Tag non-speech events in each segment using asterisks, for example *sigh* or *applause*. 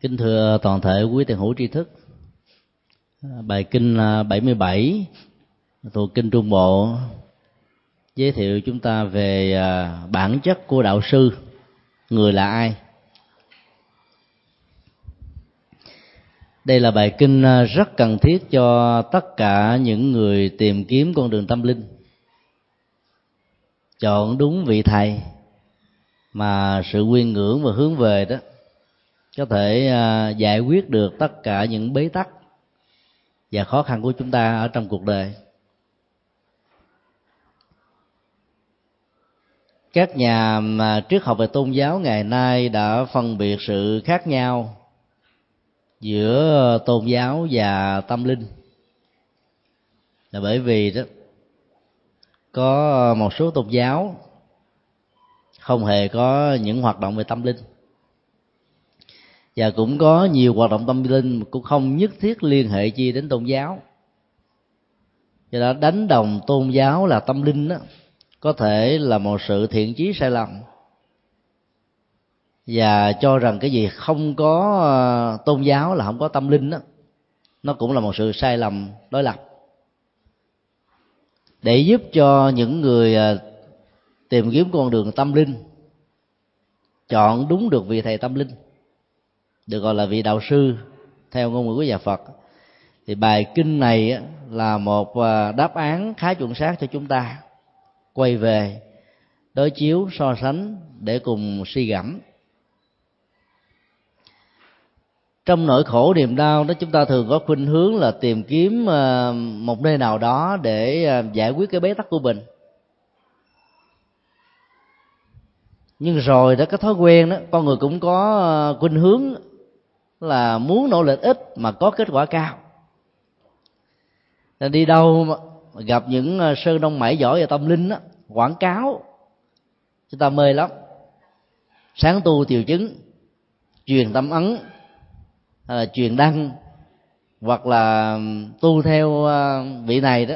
Kính thưa toàn thể quý tiền hữu tri thức. À, bài kinh à, 77 thuộc kinh Trung Bộ, giới thiệu chúng ta về à, bản chất của đạo sư, người là ai. Đây là bài kinh rất cần thiết cho tất cả những người tìm kiếm con đường tâm linh. Chọn đúng vị thầy mà sự quyên ngưỡng và hướng về đó có thể à, giải quyết được tất cả những bế tắc và khó khăn của chúng ta ở trong cuộc đời. Các nhà, mà, triết học về tôn giáo ngày nay đã phân biệt sự khác nhau giữa tôn giáo và tâm linh. Là bởi vì đó, có một số tôn giáo không hề có những hoạt động về tâm linh và cũng có nhiều hoạt động tâm linh cũng không nhất thiết liên hệ chi đến tôn giáo. Do đó đánh đồng tôn giáo là tâm linh đó có thể là một sự thiện chí sai lầm. Và cho rằng cái gì không có ờ, tôn giáo là không có tâm linh đó nó cũng là một sự sai lầm, đối lập. Để giúp cho những người ờ, tìm kiếm con đường tâm linh, chọn đúng được vị thầy tâm linh được gọi là vị đạo sư theo ngôn ngữ của nhà Phật. Thì bài kinh này là một à, đáp án khá chuẩn xác cho chúng ta quay về đối chiếu so sánh để cùng suy gẫm. Trong nỗi khổ niềm đau đó, chúng ta thường có khuynh hướng là tìm kiếm à, một nơi nào đó để à, giải quyết cái bế tắc của mình. Nhưng rồi đó, cái thói quen đó, con người cũng có khuynh hướng là muốn nỗ lực ít mà có kết quả cao. Nên đi đâu gặp những ờ, sơn đông mãi giỏi về tâm linh á quảng cáo chúng ta mê lắm. Sáng tu tiểu chứng truyền tâm ấn à, truyền đăng hoặc là tu theo ờ, vị này đó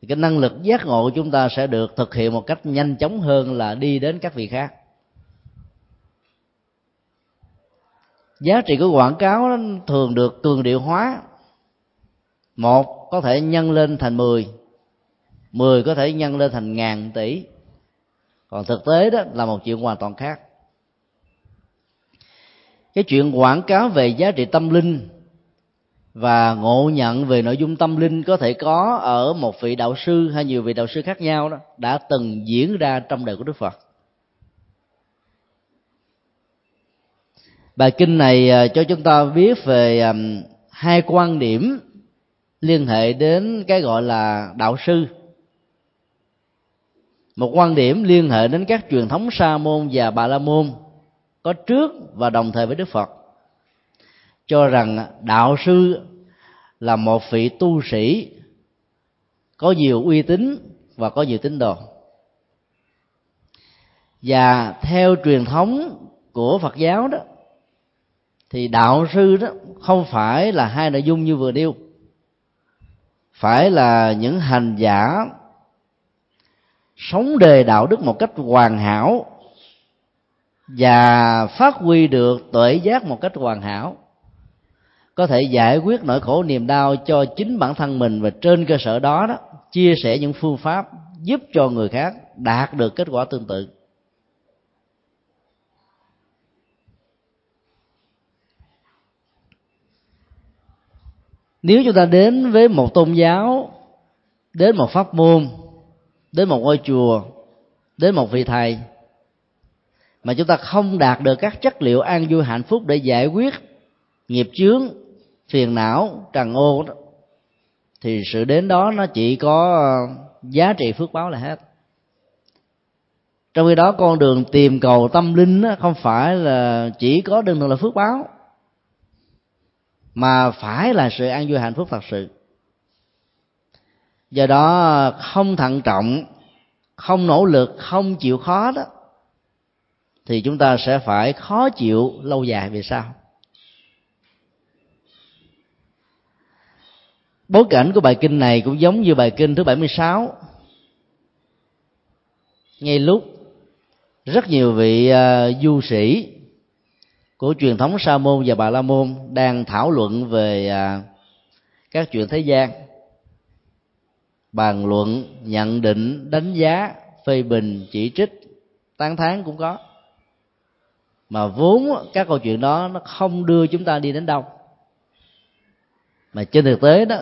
thì cái năng lực giác ngộ của chúng ta sẽ được thực hiện một cách nhanh chóng hơn là đi đến các vị khác. Giá trị của quảng cáo thường được cường điệu hóa. Một, có thể nhân lên thành 10 10 có thể nhân lên thành ngàn tỷ. Còn thực tế đó là một chuyện hoàn toàn khác. Cái chuyện quảng cáo về giá trị tâm linh và ngộ nhận về nội dung tâm linh có thể có ở một vị đạo sư hay nhiều vị đạo sư khác nhau đó đã từng diễn ra trong đời của đức phật. Bài kinh này à, cho chúng ta biết về à, hai quan điểm liên hệ đến cái gọi là đạo sư. Một quan điểm liên hệ đến các truyền thống sa môn và bà la môn có trước và đồng thời với đức phật. Cho rằng đạo sư là một vị tu sĩ có nhiều uy tín và có nhiều tín đồ. Và theo truyền thống của phật giáo đó thì đạo sư đó không phải là hai nội dung như vừa nêu. Phải là những hành giả sống đề đạo đức một cách hoàn hảo và phát huy được tuệ giác một cách hoàn hảo, có thể giải quyết nỗi khổ niềm đau cho chính bản thân mình và trên cơ sở đó đó, chia sẻ những phương pháp giúp cho người khác đạt được kết quả tương tự. Nếu chúng ta đến với một tôn giáo đến một pháp môn đến một ngôi chùa đến một vị thầy mà chúng ta không đạt được các chất liệu an vui hạnh phúc để giải quyết nghiệp chướng phiền não trần ô đó, thì sự đến đó nó chỉ có ờ, giá trị phước báo là hết. Trong khi đó con đường tìm cầu tâm linh không phải là chỉ có đơn thuần là phước báo mà phải là sự an vui hạnh phúc thật sự. Do đó không thận trọng không nỗ lực không chịu khó đó thì chúng ta sẽ phải khó chịu lâu dài. Về sau bối cảnh của bài kinh này cũng giống như bài kinh thứ 76 ngay lúc rất nhiều vị uh, du sĩ của truyền thống sa môn và bà la môn đang thảo luận về à, các chuyện thế gian. Bàn luận, nhận định, đánh giá, phê bình, chỉ trích, tán thán cũng có. Mà vốn các câu chuyện đó nó không đưa chúng ta đi đến đâu. Mà trên thực tế đó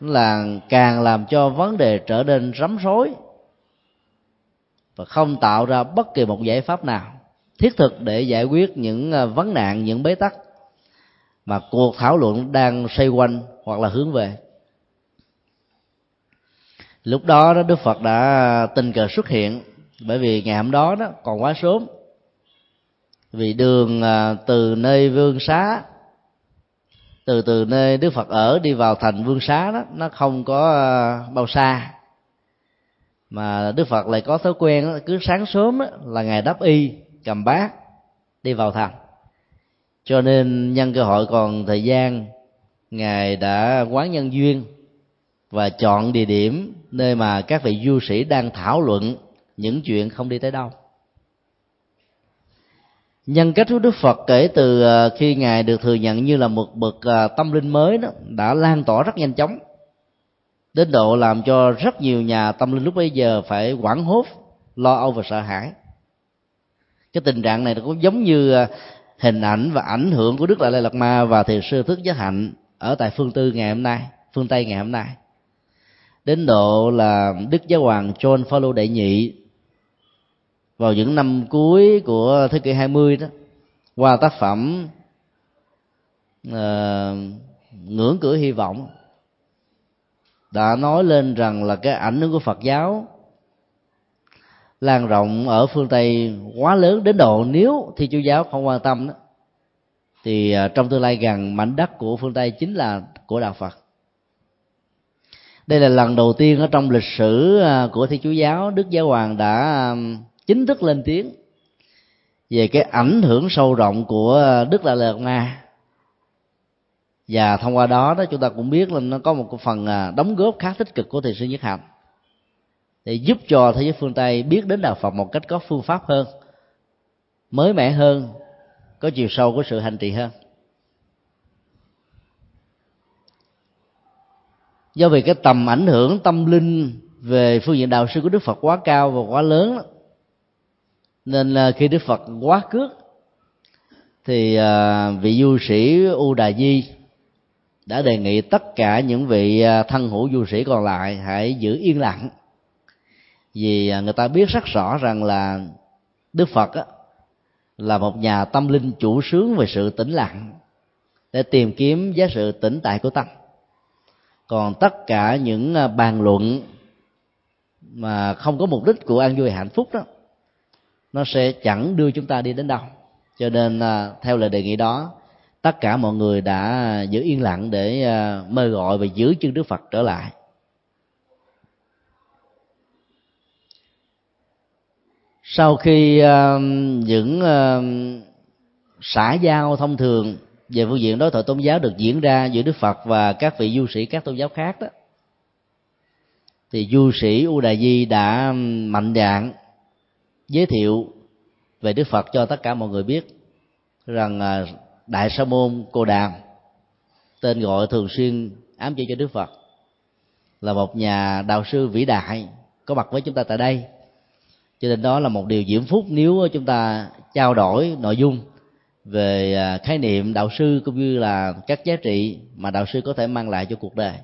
là càng làm cho vấn đề trở nên rắm rối và không tạo ra bất kỳ một giải pháp nào thiết thực để giải quyết những ờ, vấn nạn những bế tắc mà cuộc thảo luận đang xoay quanh hoặc là hướng về. Lúc đó đó đức phật đã ờ, tình cờ xuất hiện bởi vì ngày hôm đó đó còn quá sớm. Vì đường ờ, từ nơi vương xá từ từ nơi đức phật ở đi vào thành vương xá đó nó không có bao xa. Mà đức phật lại có thói quen đó, cứ sáng sớm đó, là ngày đáp y cầm bát, đi vào thành. Cho nên nhân cơ hội còn thời gian, ngài đã quán nhân duyên và chọn địa điểm nơi mà các vị du sĩ đang thảo luận những chuyện không đi tới đâu. Nhân cách của đức phật kể từ ờ, khi ngài được thừa nhận như là một bậc ờ, tâm linh mới đó, đã lan tỏa rất nhanh chóng, đến độ làm cho rất nhiều nhà tâm linh lúc bấy giờ phải quảng hốt, lo âu và sợ hãi cái tình trạng này nó cũng giống như à, hình ảnh và ảnh hưởng của đức đại lạt ma và thiền sư thức giới hạnh ở tại phương tư ngày hôm nay phương tây ngày hôm nay. Đến độ là đức giáo hoàng john Paul đệ nhị vào những năm cuối của thế kỷ 20 đó qua tác phẩm uh, ngưỡng cửa hy vọng đã nói lên rằng là cái ảnh hưởng của Phật giáo lan rộng ở phương Tây quá lớn đến độ nếu thi chúa giáo không quan tâm đó, thì à, trong tương lai gần, mảnh đất của phương Tây chính là của đạo Phật. Đây là lần đầu tiên ở trong lịch sử à, của thi chúa giáo, Đức Giáo Hoàng đã à, chính thức lên tiếng về cái ảnh hưởng sâu rộng của Đức Đại Lạt Ma và thông qua đó đó, chúng ta cũng biết là nó có một phần đóng góp khá tích cực của thiền sư nhất hạnh để giúp cho thế giới phương tây biết đến đạo phật một cách có phương pháp hơn, mới mẻ hơn, có chiều sâu của sự hành trì hơn. Do vì cái tầm ảnh hưởng tâm linh về phương diện đạo sư của đức phật quá cao và quá lớn, nên là khi đức phật quá cước, thì à, vị du sĩ u đà di đã đề nghị tất cả những vị à, thân hữu du sĩ còn lại hãy giữ yên lặng vì à, người ta biết rất rõ rằng là đức phật á, là một nhà tâm linh chủ sướng về sự tĩnh lặng để tìm kiếm giá sự tĩnh tại của tâm. Còn tất cả những à, bàn luận mà không có mục đích của an vui hạnh phúc đó nó sẽ chẳng đưa chúng ta đi đến đâu. Cho nên à, theo lời đề nghị đó tất cả mọi người đã giữ yên lặng để mời gọi và giữ chân đức phật trở lại. Sau khi uh, những uh, xã giao thông thường về phương diện đối thoại tôn giáo được diễn ra giữa đức phật và các vị du sĩ các tôn giáo khác đó thì du sĩ u đà di đã mạnh dạn giới thiệu về đức phật cho tất cả mọi người biết rằng à, đại sa môn cô đàm tên gọi thường xuyên ám chỉ cho đức phật là một nhà đạo sư vĩ đại có mặt với chúng ta tại đây cho nên đó là một điều diễm phúc nếu chúng ta trao đổi nội dung về à, khái niệm đạo sư cũng như là các giá trị mà đạo sư có thể mang lại cho cuộc đời.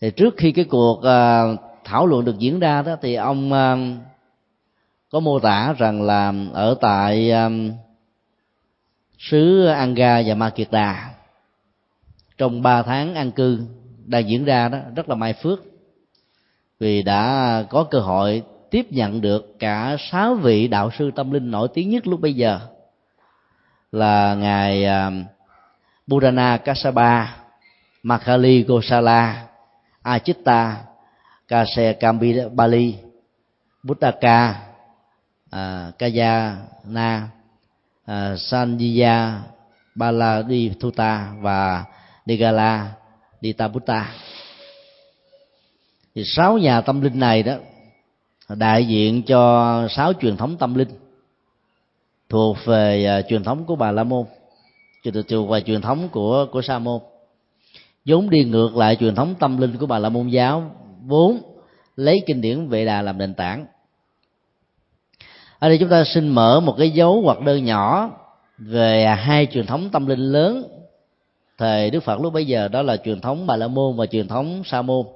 Thì trước khi cái cuộc à, thảo luận được diễn ra đó thì ông à, có mô tả rằng là ở tại xứ Anga và Ma Kiệt Đà trong ba tháng an cư đang diễn ra đó, rất là may phước vì đã có cơ hội tiếp nhận được cả sáu vị đạo sư tâm linh nổi tiếng nhất lúc bây giờ là ngài à, um, Burana Kasaba, Makali Gosala, Achitta, Kase Kambali, Buddhaka à, Kaya Na à, Sanjiya Baladithuta và Nigala Ditabutta thì sáu nhà tâm linh này đó đại diện cho sáu truyền thống tâm linh thuộc về uh, truyền thống của bà la môn thuộc về truyền thống của của sa môn. Vốn đi ngược lại truyền thống tâm linh của bà la môn giáo vốn lấy kinh điển vệ đà làm nền tảng. Ở đây chúng ta xin mở một cái dấu hoặc đơn nhỏ về hai truyền thống tâm linh lớn thời đức phật lúc bấy giờ đó là truyền thống bà la môn và truyền thống sa môn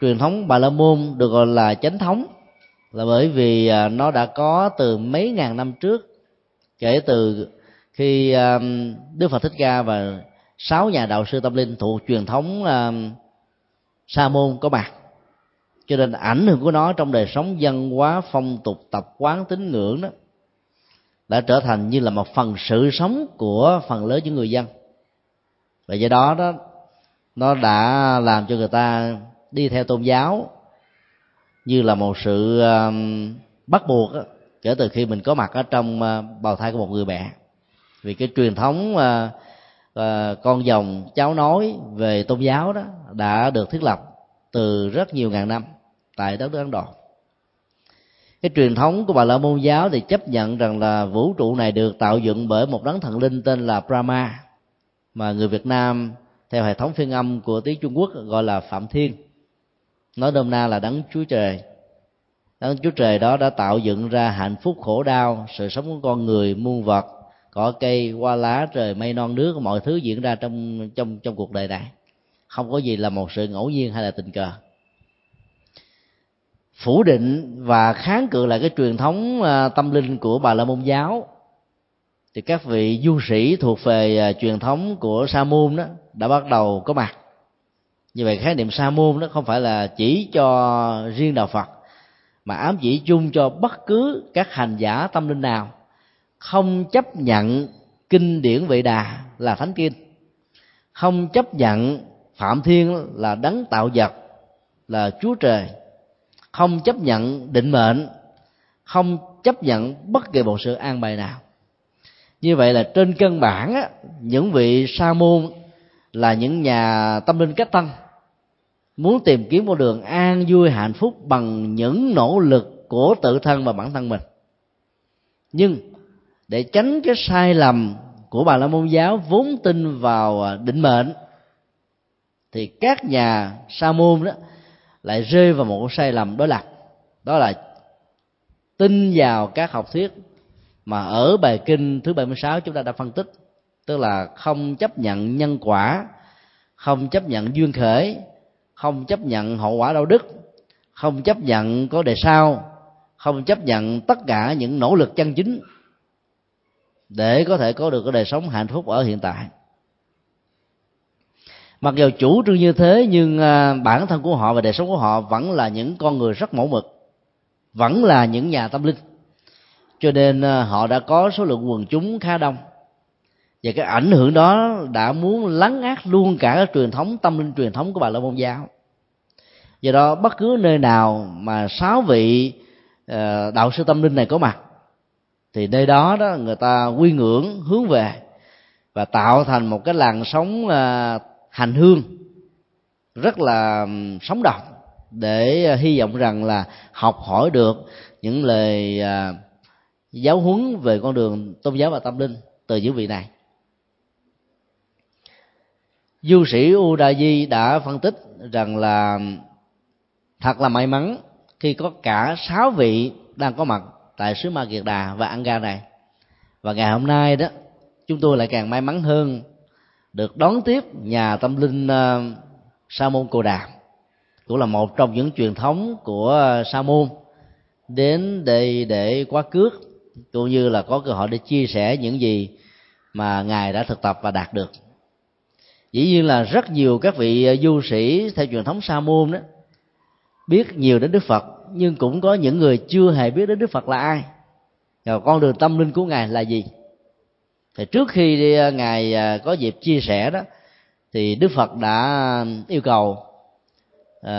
truyền thống bà la môn được gọi là chánh thống, là bởi vì à, nó đã có từ mấy ngàn năm trước, kể từ khi à, đức phật thích ca và sáu nhà đạo sư tâm linh thuộc truyền thống à, sa môn có mặt. Cho nên ảnh hưởng của nó trong đời sống văn hóa, phong tục, tập quán, tín ngưỡng đó, đã trở thành như là một phần sự sống của phần lớn những người dân. Và do đó đó, nó đã làm cho người ta đi theo tôn giáo, như là một sự um, bắt buộc kể từ khi mình có mặt ở trong uh, bào thai của một người mẹ. Vì cái truyền thống uh, uh, con dòng cháu nói về tôn giáo đó đã được thiết lập từ rất nhiều ngàn năm tại đất nước ấn độ. Cái truyền thống của bà la môn giáo thì chấp nhận rằng là vũ trụ này được tạo dựng bởi một đấng thần linh tên là brahma, mà người việt nam theo hệ thống phiên âm của tiếng trung quốc gọi là phạm thiên nói nôm na là đấng chúa trời. Đấng chúa trời đó đã tạo dựng ra hạnh phúc khổ đau, sự sống của con người, muôn vật, cỏ cây, hoa lá, trời mây, non, nước, mọi thứ diễn ra trong trong trong cuộc đời này. Không có gì là một sự ngẫu nhiên hay là tình cờ. Phủ định và kháng cự lại cái truyền thống à, tâm linh của bà la môn giáo. Thì các vị du sĩ thuộc về à, truyền thống của sa môn đó đã bắt đầu có mặt như vậy khái niệm sa môn đó không phải là chỉ cho riêng đạo phật mà ám chỉ chung cho bất cứ các hành giả tâm linh nào không chấp nhận kinh điển vệ đà là thánh kinh không chấp nhận phạm thiên là đấng tạo vật là chúa trời không chấp nhận định mệnh không chấp nhận bất kỳ một sự an bài nào. Như vậy là trên cân bản á, những vị sa môn là những nhà tâm linh cách tăng muốn tìm kiếm một đường an vui hạnh phúc bằng những nỗ lực của tự thân và bản thân mình. Nhưng để tránh cái sai lầm của bà la môn giáo vốn tin vào à, định mệnh, thì các nhà sa môn đó lại rơi vào một sai lầm đối lập. Đó là tin vào các học thuyết mà ở bài kinh thứ 76 chúng ta đã phân tích, tức là không chấp nhận nhân quả, không chấp nhận duyên khởi không chấp nhận hậu quả đạo đức không chấp nhận có đề sau. Không chấp nhận tất cả những nỗ lực chân chính để có thể có được cái đời sống hạnh phúc ở hiện tại. Mặc dù chủ trương như thế, nhưng à, bản thân của họ và đời sống của họ vẫn là những con người rất mẫu mực, vẫn là những nhà tâm linh. Cho nên à, họ đã có số lượng quần chúng khá đông và cái ảnh hưởng đó đã muốn lấn át luôn cả cái truyền thống, tâm linh truyền thống của bà la môn giáo. Do đó, bất cứ nơi nào mà sáu vị ờ, đạo sư tâm linh này có mặt, thì nơi đó đó người ta quy ngưỡng, hướng về và tạo thành một cái làn sóng ờ, hành hương rất là sống động để hy vọng rằng là học hỏi được những lời ờ, giáo huấn về con đường tôn giáo và tâm linh từ những vị này du sĩ u đa di đã phân tích rằng là thật là may mắn khi có cả sáu vị đang có mặt tại xứ ma kiệt đà và ăn ga này. Và ngày hôm nay đó chúng tôi lại càng may mắn hơn được đón tiếp nhà tâm linh ờ, uh, sa môn cồ đàm cũng là một trong những truyền thống của sa môn đến đây để quá cước cũng như là có cơ hội để chia sẻ những gì mà ngài đã thực tập và đạt được dĩ nhiên là rất nhiều các vị à, du sĩ theo truyền thống sa môn đó biết nhiều đến đức phật nhưng cũng có những người chưa hề biết đến đức phật là ai. Và con đường tâm linh của ngài là gì? Thì trước khi à, ngài à, có dịp chia sẻ đó thì đức phật đã yêu cầu uh,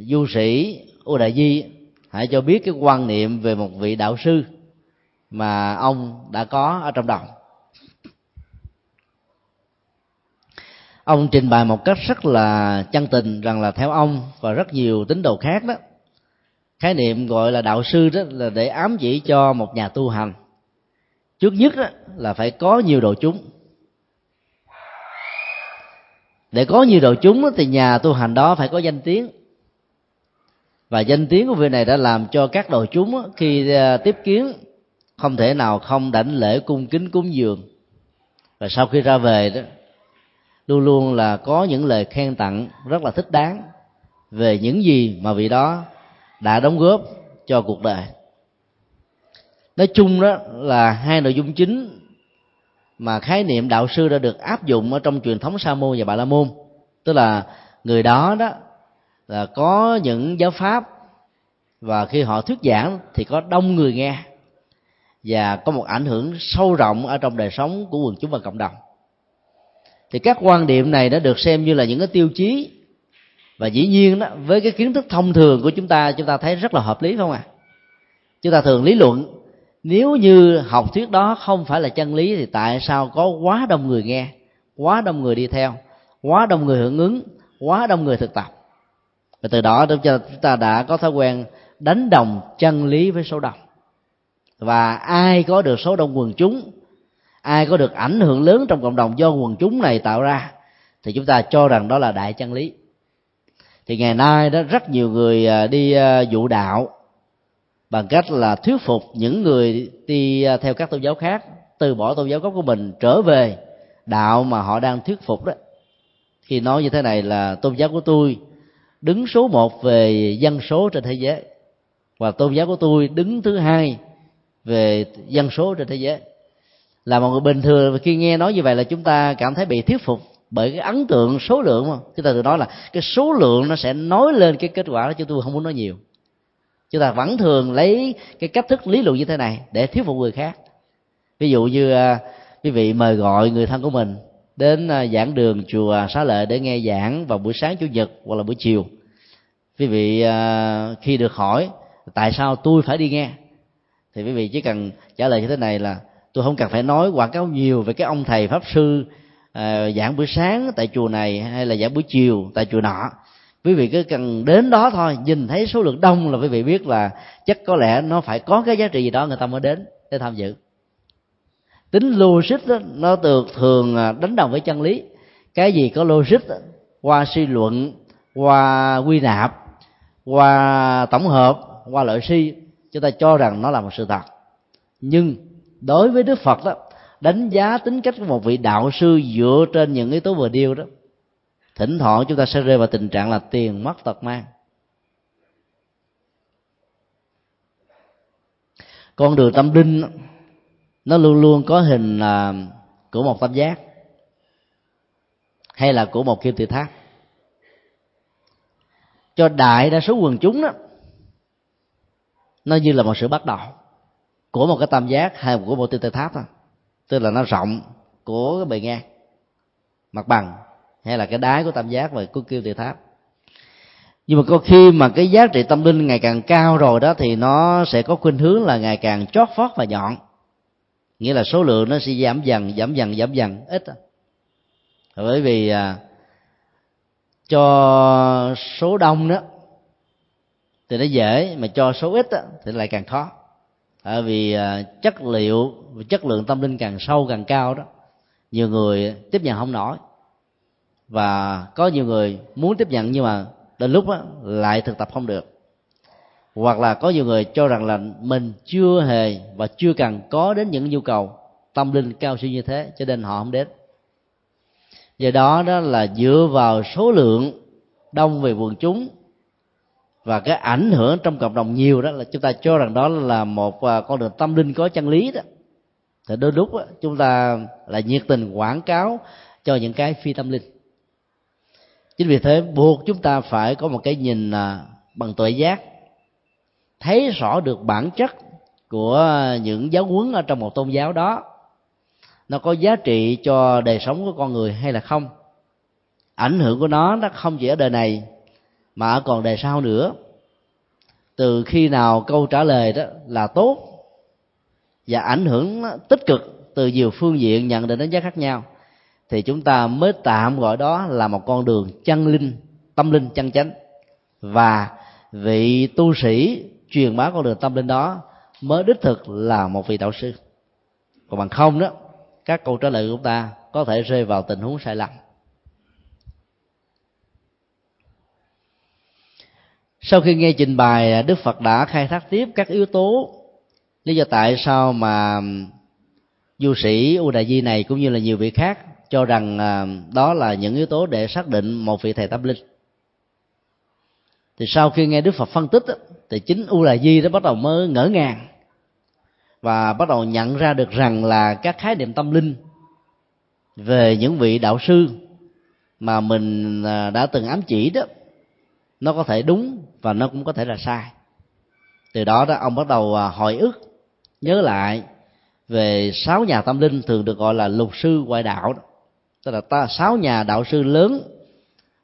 du sĩ u đại di hãy cho biết cái quan niệm về một vị đạo sư mà ông đã có ở trong đầu. Ông trình bày một cách rất là chân tình rằng là theo ông và rất nhiều tín đồ khác đó, khái niệm gọi là đạo sư đó là để ám chỉ cho một nhà tu hành. Trước nhất đó là phải có nhiều đồ chúng. Để có nhiều đồ chúng thì nhà tu hành đó phải có danh tiếng. Và danh tiếng của vị này đã làm cho các đồ chúng khi à, tiếp kiến không thể nào không đảnh lễ cung kính cúng dường. Và sau khi ra về đó luôn luôn là có những lời khen tặng rất là thích đáng về những gì mà vị đó đã đóng góp cho cuộc đời. Nói chung đó là hai nội dung chính mà khái niệm đạo sư đã được áp dụng ở trong truyền thống sa môn và bà la môn. Tức là người đó đó là có những giáo pháp và khi họ thuyết giảng thì có đông người nghe và có một ảnh hưởng sâu rộng ở trong đời sống của quần chúng và cộng đồng thì các quan điểm này đã được xem như là những cái tiêu chí. Và dĩ nhiên đó, với cái kiến thức thông thường của chúng ta chúng ta thấy rất là hợp lý không à chúng ta thường lý luận, nếu như học thuyết đó không phải là chân lý thì tại sao có quá đông người nghe, quá đông người đi theo, quá đông người hưởng ứng, quá đông người thực tập? Và từ đó chúng ta đã có thói quen đánh đồng chân lý với số đông. Và ai có được số đông quần chúng ai có được ảnh hưởng lớn trong cộng đồng do quần chúng này tạo ra, thì chúng ta cho rằng đó là đại chân lý. Thì ngày nay đó, rất nhiều người à, đi à, dụ đạo bằng cách là thuyết phục những người đi à, theo các tôn giáo khác, từ bỏ tôn giáo gốc của mình, trở về đạo mà họ đang thuyết phục đó. Khi nói như thế này là tôn giáo của tôi đứng số một về dân số trên thế giới, và tôn giáo của tôi đứng thứ hai về dân số trên thế giới là một người bình thường khi nghe nói như vậy là chúng ta cảm thấy bị thuyết phục bởi cái ấn tượng, số lượng mà. Chúng ta tự nói là cái số lượng nó sẽ nói lên cái kết quả đó, chứ tôi không muốn nói nhiều. Chúng ta vẫn thường lấy cái cách thức lý luận như thế này để thuyết phục người khác. Ví dụ như à, quý vị mời gọi người thân của mình đến à, giảng đường chùa xá lợi để nghe giảng vào buổi sáng chủ nhật hoặc là buổi chiều. Quý vị à, khi được hỏi, tại sao tôi phải đi nghe? Thì quý vị chỉ cần trả lời như thế này là tôi không cần phải nói quảng cáo nhiều về cái ông thầy pháp sư à, giảng buổi sáng tại chùa này hay là giảng buổi chiều tại chùa nọ. Quý vị cứ cần đến đó thôi nhìn thấy số lượng đông là quý vị biết là chắc có lẽ nó phải có cái giá trị gì đó người ta mới đến để tham dự. Tính logic đó, nó được thường à, đánh đồng với chân lý. Cái gì có logic đó, qua suy luận qua quy nạp qua tổng hợp qua lợi suy chúng ta cho rằng nó là một sự thật. Nhưng đối với đức phật đó, đánh giá tính cách của một vị đạo sư dựa trên những yếu tố vừa điêu đó, thỉnh thoảng chúng ta sẽ rơi vào tình trạng là tiền mất tật mang. Con đường tâm linh nó luôn luôn có hình là của một tam giác hay là của một kim tự tháp. Cho đại đa số quần chúng đó, nó như là một sự bắt đầu của một cái tam giác hay của một kim tê tháp thôi. Tức là nó rộng của cái bề ngang mặt bằng hay là cái đáy của tam giác và của kêu tê tháp. Nhưng mà có khi mà cái giá trị tâm linh ngày càng cao rồi đó thì nó sẽ có khuynh hướng là ngày càng chót vót và nhọn. Nghĩa là số lượng nó sẽ giảm dần giảm dần giảm dần ít bởi vì à, cho số đông đó thì nó dễ mà cho số ít đó, thì lại càng khó bởi vì à, chất liệu chất lượng tâm linh càng sâu càng cao đó nhiều người tiếp nhận không nổi. Và có nhiều người muốn tiếp nhận nhưng mà đến lúc đó, lại thực tập không được. Hoặc là có nhiều người cho rằng là mình chưa hề và chưa cần có đến những nhu cầu tâm linh cao siêu như thế cho nên họ không đến. Do đó đó là dựa vào số lượng đông về quần chúng và cái ảnh hưởng trong cộng đồng nhiều đó là chúng ta cho rằng đó là một à, con đường tâm linh có chân lý đó. Thì đôi lúc đó, chúng ta lại nhiệt tình quảng cáo cho những cái phi tâm linh. Chính vì thế buộc chúng ta phải có một cái nhìn à, bằng tuệ giác thấy rõ được bản chất của những giáo huấn ở trong một tôn giáo đó. Nó có giá trị cho đời sống của con người hay là không. Ảnh hưởng của nó nó không chỉ ở đời này mà ở còn đời sau nữa. Từ khi nào câu trả lời đó là tốt và ảnh hưởng tích cực từ nhiều phương diện nhận định đánh giá khác nhau, thì chúng ta mới tạm gọi đó là một con đường chân linh, tâm linh chân chánh. Và vị tu sĩ truyền bá con đường tâm linh đó mới đích thực là một vị đạo sư. Còn bằng không đó, các câu trả lời của chúng ta có thể rơi vào tình huống sai lầm. Sau khi nghe trình bày à, đức phật đã khai thác tiếp các yếu tố, lý do tại sao mà du sĩ u đại di này cũng như là nhiều vị khác cho rằng à, đó là những yếu tố để xác định một vị thầy tâm linh. Thì sau khi nghe đức phật phân tích thì chính u đại di đó bắt đầu mới ngỡ ngàng và bắt đầu nhận ra được rằng là các khái niệm tâm linh về những vị đạo sư mà mình à, đã từng ám chỉ đó nó có thể đúng và nó cũng có thể là sai. Từ đó đó, ông bắt đầu à, hồi ức, nhớ lại về sáu nhà tâm linh thường được gọi là lục sư ngoại đạo đó. tức là ta, sáu nhà đạo sư lớn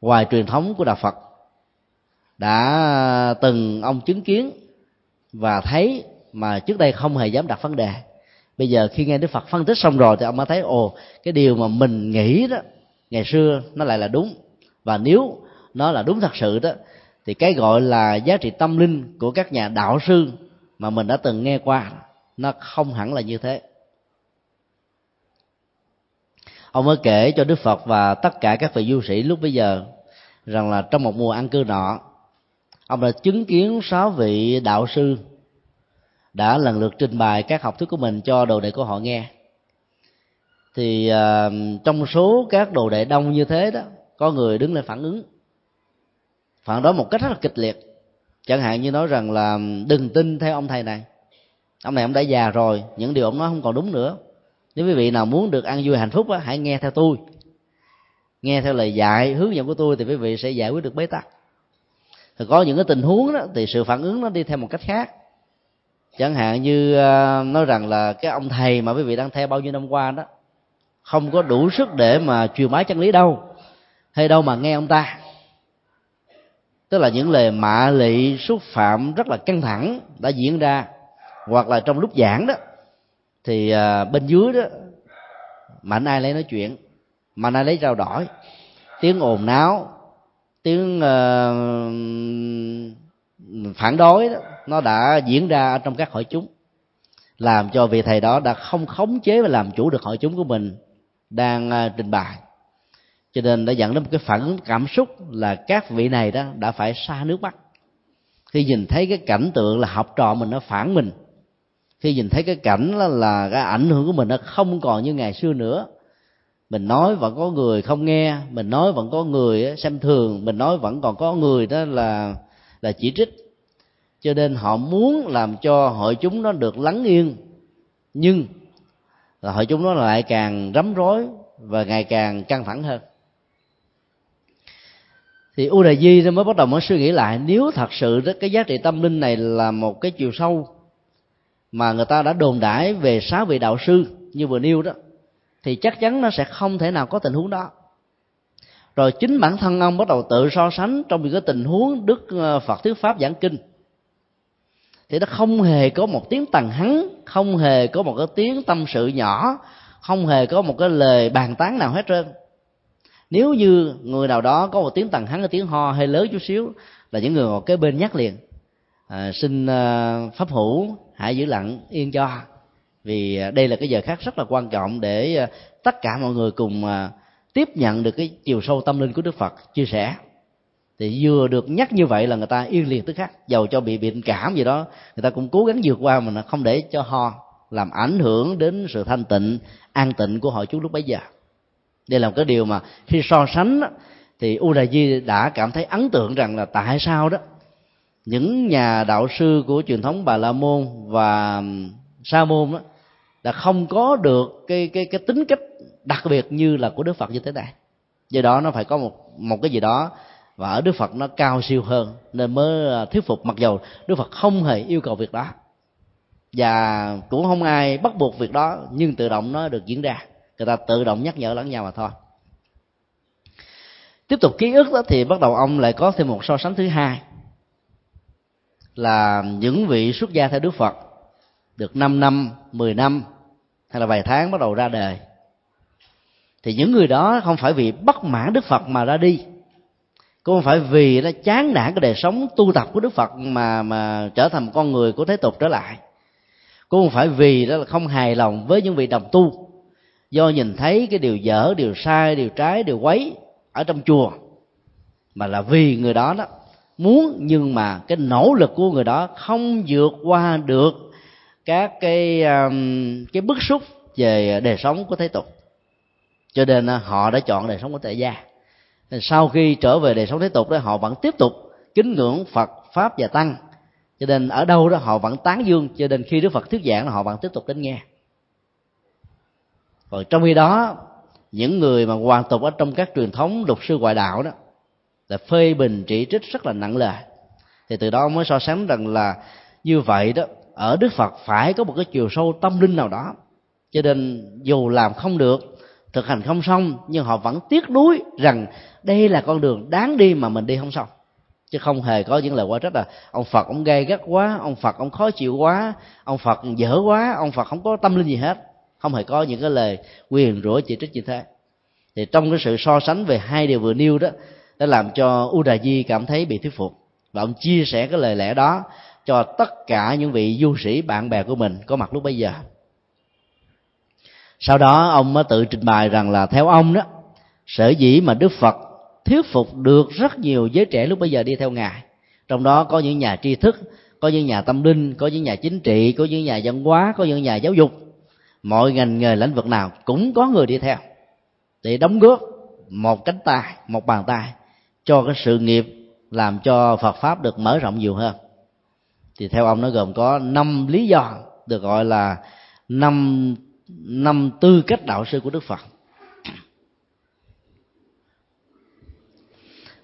ngoài truyền thống của đạo phật đã từng ông chứng kiến và thấy mà trước đây không hề dám đặt vấn đề. Bây giờ khi nghe đức phật phân tích xong rồi thì ông mới thấy, ồ, cái điều mà mình nghĩ đó, ngày xưa nó lại là đúng. Và nếu nó là đúng thật sự đó. Thì cái gọi là giá trị tâm linh của các nhà đạo sư mà mình đã từng nghe qua nó không hẳn là như thế. Ông mới kể cho đức phật và tất cả các vị du sĩ lúc bây giờ rằng là trong một mùa ăn cư nọ ông đã chứng kiến sáu vị đạo sư đã lần lượt trình bày các học thuyết của mình cho đồ đệ của họ nghe. Thì uh, trong số các đồ đệ đông như thế đó có người đứng lên phản ứng phản đối một cách rất là kịch liệt. Chẳng hạn như nói rằng là đừng tin theo ông thầy này. Ông này ông đã già rồi những điều ông nói không còn đúng nữa. Nếu quý vị nào muốn được ăn vui hạnh phúc á, hãy nghe theo tôi. Nghe theo lời dạy hướng dẫn của tôi thì quý vị sẽ giải quyết được bế tắc. Thì có những cái tình huống đó thì sự phản ứng nó đi theo một cách khác. Chẳng hạn như à, nói rằng là cái ông thầy mà quý vị đang theo bao nhiêu năm qua đó không có đủ sức để mà truyền bá chân lý đâu. Hay đâu mà nghe ông ta tức là những lời mạ lị xúc phạm rất là căng thẳng đã diễn ra. Hoặc là trong lúc giảng đó thì à, bên dưới đó mạnh ai lấy nói chuyện mạnh ai lấy trao đổi. Tiếng ồn náo tiếng uh, phản đối đó nó đã diễn ra trong các hội chúng. Làm cho vị thầy đó đã không khống chế và làm chủ được hội chúng của mình đang uh, trình bày cho nên đã dẫn đến một cái phản ứng cảm xúc là các vị này đó đã phải xa nước mắt. Khi nhìn thấy cái cảnh tượng là học trò mình nó phản mình khi nhìn thấy cái cảnh là, là cái ảnh hưởng của mình nó không còn như ngày xưa nữa mình nói vẫn có người không nghe mình nói vẫn có người xem thường mình nói vẫn còn có người đó là là chỉ trích. Cho nên họ muốn làm cho hội chúng nó được lắng yên nhưng là hội chúng nó lại càng rắm rối và ngày càng căng thẳng hơn thì u đại di mới bắt đầu mới suy nghĩ lại, nếu thật sự đó, cái giá trị tâm linh này là một cái chiều sâu mà người ta đã đồn đãi về sáu vị đạo sư như vừa nêu đó, thì chắc chắn nó sẽ không thể nào có tình huống đó. Rồi chính bản thân ông bắt đầu tự so sánh trong những cái tình huống đức ờ, phật thuyết pháp giảng kinh. Thì nó không hề có một tiếng tần hắn không hề có một cái tiếng tâm sự nhỏ, không hề có một cái lời bàn tán nào hết trơn nếu như người nào đó có một tiếng tần hắn cái tiếng ho hay lớn chút xíu là những người ngồi kế bên nhắc liền à, xin à, pháp hữu hãy giữ lặng yên cho. Vì à, đây là cái giờ khác rất là quan trọng để à, tất cả mọi người cùng tiếp nhận được cái chiều sâu tâm linh của đức phật chia sẻ. Thì vừa được nhắc như vậy là người ta yên liền tức khắc dầu cho bị bệnh cảm gì đó người ta cũng cố gắng vượt qua mà không để cho ho làm ảnh hưởng đến sự thanh tịnh an tịnh của hội chúng lúc bấy giờ đây là một cái điều mà khi so sánh thì u Đà di đã cảm thấy ấn tượng rằng là tại sao đó? Những nhà đạo sư của truyền thống bà la môn và sa môn đó đã không có được cái cái cái tính cách đặc biệt như là của đức phật như thế này. Do đó nó phải có một một cái gì đó và ở đức phật nó cao siêu hơn nên mới à, thuyết phục. Mặc dầu đức phật không hề yêu cầu việc đó và cũng không ai bắt buộc việc đó, nhưng tự động nó được diễn ra người ta tự động nhắc nhở lẫn nhau mà thôi. Tiếp tục ký ức đó thì bắt đầu ông lại có thêm một so sánh thứ hai. Là những vị xuất gia theo đức phật được 5 năm 10 năm hay là vài tháng bắt đầu ra đời. Thì những người đó không phải vì bất mãn đức phật mà ra đi. Cũng không phải vì nó chán nản cái đời sống tu tập của đức phật mà mà trở thành một con người của thế tục trở lại. Cũng không phải vì đó là không hài lòng với những vị đồng tu do nhìn thấy cái điều dở điều sai điều trái điều quấy ở trong chùa mà là vì người đó đó muốn nhưng mà cái nỗ lực của người đó không vượt qua được các cái um, cái bức xúc về đời sống của thế tục. Cho nên uh, họ đã chọn đời sống của tại gia. Sau khi trở về đời sống thế tục đó họ vẫn tiếp tục kính ngưỡng phật pháp và tăng. Cho nên ở đâu đó họ vẫn tán dương cho nên khi đức phật thuyết giảng họ vẫn tiếp tục đến nghe còn trong khi đó, những người mà hoàn tục ở trong các truyền thống luật sư ngoại đạo đó, là phê bình chỉ trích rất là nặng lời thì từ đó mới so sánh rằng là như vậy đó, ở đức phật phải có một cái chiều sâu tâm linh nào đó. Cho nên dù làm không được, thực hành không xong, nhưng họ vẫn tiếc nuối rằng đây là con đường đáng đi mà mình đi không xong. Chứ không hề có những lời quá trách là, ông phật ông gay gắt quá, ông phật ông khó chịu quá, ông phật dở quá, ông phật không có tâm linh gì hết không hề có những cái lời quyền rủa chỉ trích như thế. Thì trong cái sự so sánh về hai điều vừa nêu đó, đã làm cho u đà di cảm thấy bị thuyết phục. Và ông chia sẻ cái lời lẽ đó cho tất cả những vị du sĩ bạn bè của mình có mặt lúc bây giờ. Sau đó, ông mới tự trình bày rằng là theo ông đó, sở dĩ mà đức phật thuyết phục được rất nhiều giới trẻ lúc bây giờ đi theo ngài. Trong đó có những nhà tri thức, có những nhà tâm linh, có những nhà chính trị, có những nhà văn hóa, có những nhà giáo dục mọi ngành nghề lĩnh vực nào cũng có người đi theo. Để đóng góp một cánh tay một bàn tay cho cái sự nghiệp làm cho Phật pháp được mở rộng nhiều hơn. Thì theo ông nó gồm có năm lý do được gọi là năm năm tư cách đạo sư của Đức Phật.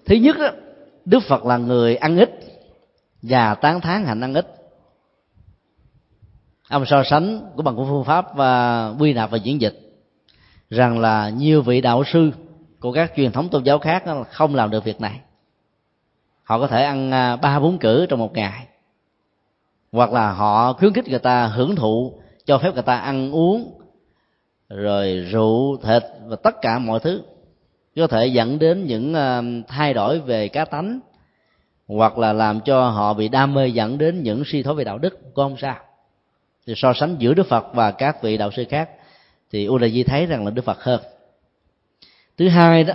Thứ nhất đó, Đức Phật là người ăn ít và tán thán hạnh ăn ít ông so sánh của bằng của phương pháp và quy nạp và diễn dịch. Rằng là nhiều vị đạo sư của các truyền thống tôn giáo khác không làm được việc này. Họ có thể ăn à, ba bốn cử trong một ngày. Hoặc là họ khuyến khích người ta hưởng thụ, cho phép người ta ăn uống, rồi rượu, thịt và tất cả mọi thứ. Có thể dẫn đến những à, thay đổi về cá tánh, hoặc là làm cho họ bị đam mê dẫn đến những suy thoái về đạo đức cũng không sao? Thì so sánh giữa đức phật và các vị đạo sư khác thì u di thấy rằng là đức phật hơn. Thứ hai đó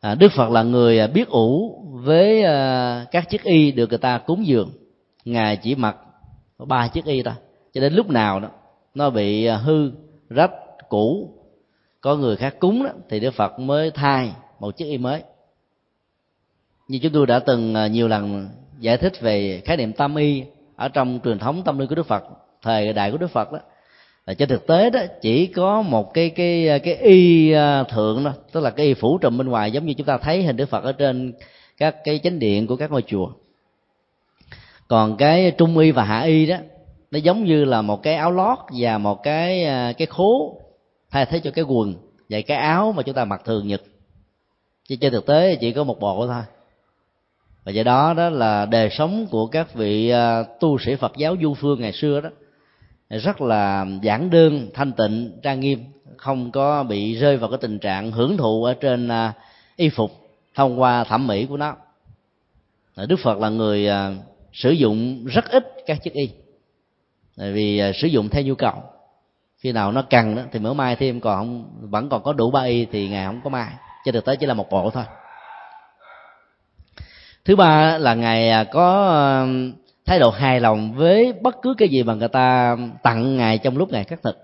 à, đức phật là người à, biết ủ với à, các chiếc y được người ta cúng dường. Ngài chỉ mặc ba chiếc y thôi cho đến lúc nào đó nó bị à, hư rách cũ có người khác cúng đó, thì đức phật mới thay một chiếc y mới. Như chúng tôi đã từng à, nhiều lần giải thích về khái niệm tâm y ở trong truyền thống tâm linh của đức phật thời đại của đức phật đó. Là trên thực tế đó, chỉ có một cái cái cái y à, thượng đó tức là cái y phủ trùm bên ngoài, giống như chúng ta thấy hình đức phật ở trên các cái chánh điện của các ngôi chùa. Còn cái trung y và hạ y đó, nó giống như là một cái áo lót và một cái à, cái khố thay thế cho cái quần và cái áo mà chúng ta mặc thường nhật. Chứ trên thực tế chỉ có một bộ thôi. Và do đó đó là đời sống của các vị à, tu sĩ phật giáo du phương ngày xưa đó rất là giản đơn, thanh tịnh, trang nghiêm, không có bị rơi vào cái tình trạng hưởng thụ ở trên à, y phục thông qua thẩm mỹ của nó. À, Đức phật là người à, sử dụng rất ít các chiếc y, tại vì sử dụng theo nhu cầu. Khi nào nó cần đó thì mới mai thêm còn không, vẫn còn có đủ ba y thì ngài không có mai, cho được tới chỉ là một bộ thôi. Thứ ba là ngài có thái độ hài lòng với bất cứ cái gì mà người ta tặng ngài trong lúc ngài khắc thực.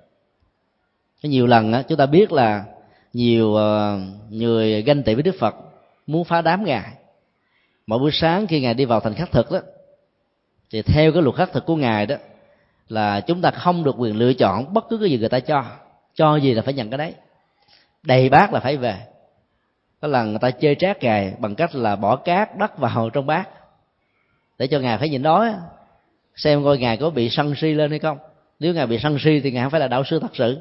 Có nhiều lần á, chúng ta biết là nhiều ờ, người ganh tị với đức phật muốn phá đám ngài. Mỗi buổi sáng khi ngài đi vào thành khắc thực đó, thì theo cái luật khắc thực của ngài đó, là chúng ta không được quyền lựa chọn bất cứ cái gì người ta cho. Cho gì là phải nhận cái đấy. Đầy bát là phải về. Có lần người ta chơi trác ngài bằng cách là bỏ cát đất vào trong bát để cho ngài phải nhìn đó, xem coi ngài có bị sân si lên hay không. Nếu ngài bị sân si thì ngài không phải là đạo sư thật sự.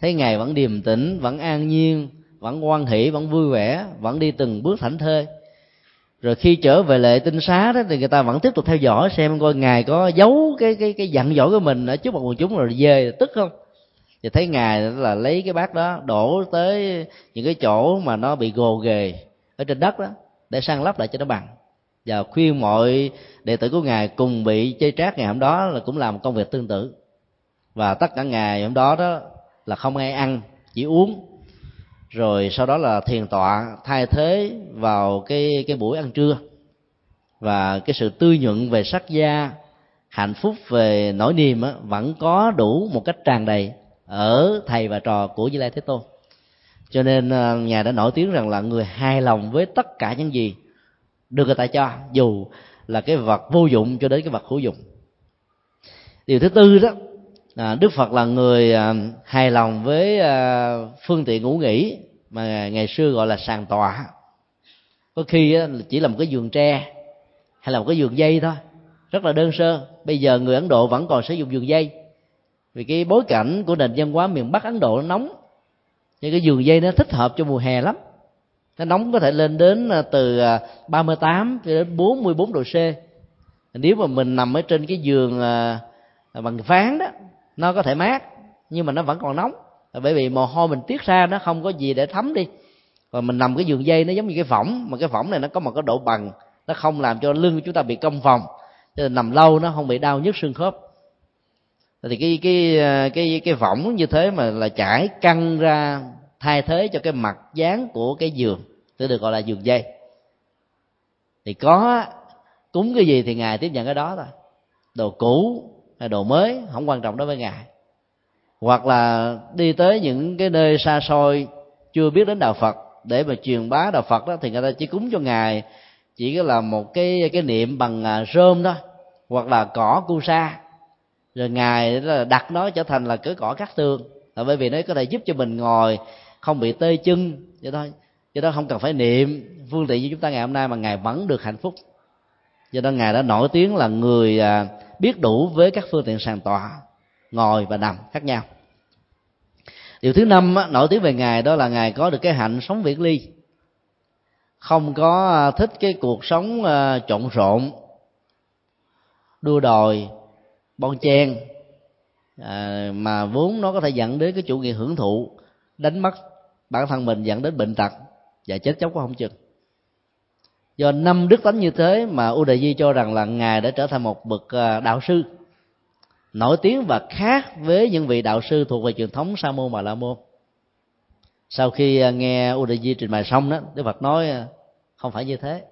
Thấy ngài vẫn điềm tĩnh, vẫn an nhiên, vẫn quan hỷ, vẫn vui vẻ, vẫn đi từng bước thảnh thơi. Rồi khi trở về lệ tinh xá đó thì người ta vẫn tiếp tục theo dõi, xem coi ngài có giấu cái cái cái giận dỗi của mình ở trước mặt quần chúng rồi dê tức không. Thì thấy ngài là lấy cái bát đó, đổ tới những cái chỗ mà nó bị gồ ghề ở trên đất đó, để sang lắp lại cho nó bằng và khuyên mọi đệ tử của ngài cùng bị chê trác ngày hôm đó là cũng làm công việc tương tự. Và tất cả ngày hôm đó đó là không ai ăn chỉ uống. Rồi sau đó là thiền tọa thay thế vào cái cái buổi ăn trưa. Và cái sự tươi nhuận về sắc da hạnh phúc về nỗi niềm á, vẫn có đủ một cách tràn đầy ở thầy và trò của Như Lai Thế Tôn. Cho nên à, ngài đã nổi tiếng rằng là người hài lòng với tất cả những gì được người ta cho dù là cái vật vô dụng cho đến cái vật hữu dụng. Điều thứ tư đó à, đức phật là người à, hài lòng với à, phương tiện ngủ nghỉ mà ngày xưa gọi là sàn tòa có khi á, chỉ là một cái giường tre hay là một cái giường dây thôi rất là đơn sơ. Bây giờ người ấn độ vẫn còn sử dụng giường dây vì cái bối cảnh của nền văn hóa miền bắc ấn độ nó nóng nhưng cái giường dây nó thích hợp cho mùa hè lắm nó nóng có thể lên đến à, từ à, 38 cho đến 44 độ C. Nếu mà mình nằm ở trên cái giường à, bằng ván đó, nó có thể mát, nhưng mà nó vẫn còn nóng. Bởi vì mồ hôi mình tiết ra nó không có gì để thấm đi. Còn mình nằm cái giường dây nó giống như cái võng, mà cái võng này nó có một cái độ bằng, nó không làm cho lưng của chúng ta bị cong vòng. Cho nên nằm lâu nó không bị đau nhức xương khớp. Thì cái cái cái cái võng như thế mà là trải căng ra thay thế cho cái mặt dáng của cái giường, tức được gọi là giường dây. Thì có, cúng cái gì thì ngài tiếp nhận cái đó thôi. Đồ cũ hay đồ mới, không quan trọng đối với ngài. Hoặc là đi tới những cái nơi xa xôi, chưa biết đến đạo phật, để mà truyền bá đạo phật đó, thì người ta chỉ cúng cho ngài, chỉ là một cái cái niệm bằng à, rơm đó hoặc là cỏ cu sa. Rồi ngài đặt nó trở thành là cái cỏ cắt tường. Là bởi vì nó có thể giúp cho mình ngồi không bị tê chân vậy thôi. Do đó không cần phải niệm. Phương tiện như chúng ta ngày hôm nay mà ngài vẫn được hạnh phúc. Do đó ngài đã nổi tiếng là người à, biết đủ với các phương tiện sàn tọa ngồi và nằm khác nhau. Điều thứ năm nổi tiếng về ngài đó là ngài có được cái hạnh sống viễn ly. Không có à, thích cái cuộc sống à, trộn rộn đua đòi bon chen à, mà vốn nó có thể dẫn đến cái chủ nghĩa hưởng thụ đánh mất bản thân mình, dẫn đến bệnh tật và chết chóc cũng không chừng. Do năm đức tánh như thế mà u đại di cho rằng là ngài đã trở thành một bậc à, đạo sư nổi tiếng và khác với những vị đạo sư thuộc về truyền thống sa môn và la môn sau khi à, nghe u đại di trình bày xong đó, đức phật nói à, không phải như thế.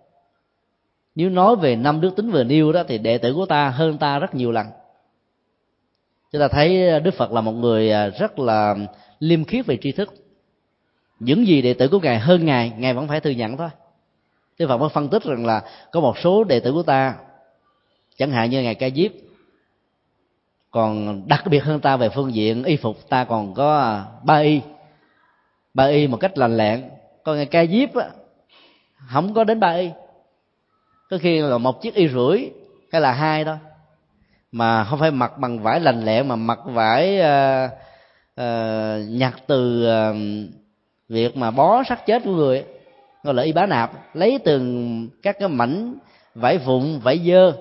Nếu nói về năm đức tính vừa nêu đó thì đệ tử của ta hơn ta rất nhiều lần. Chúng ta thấy đức phật là một người rất là liêm khiết về tri thức. Những gì đệ tử của ngài hơn ngài ngài vẫn phải thừa nhận thôi. Đức Phật mới phân tích rằng là có một số đệ tử của ta chẳng hạn như ngài ca diếp còn đặc biệt hơn ta về phương diện y phục ta còn có à, ba y. Ba y một cách lành lẹn còn ngài ca diếp á không có đến ba y. Có khi là một chiếc y rưỡi hay là hai thôi. Mà không phải mặc bằng vải lành lẹn mà mặc vải uh, uh, nhặt từ uh, việc mà bó xác chết của người gọi là y bá nạp lấy từng các cái mảnh vải vụn vải dơ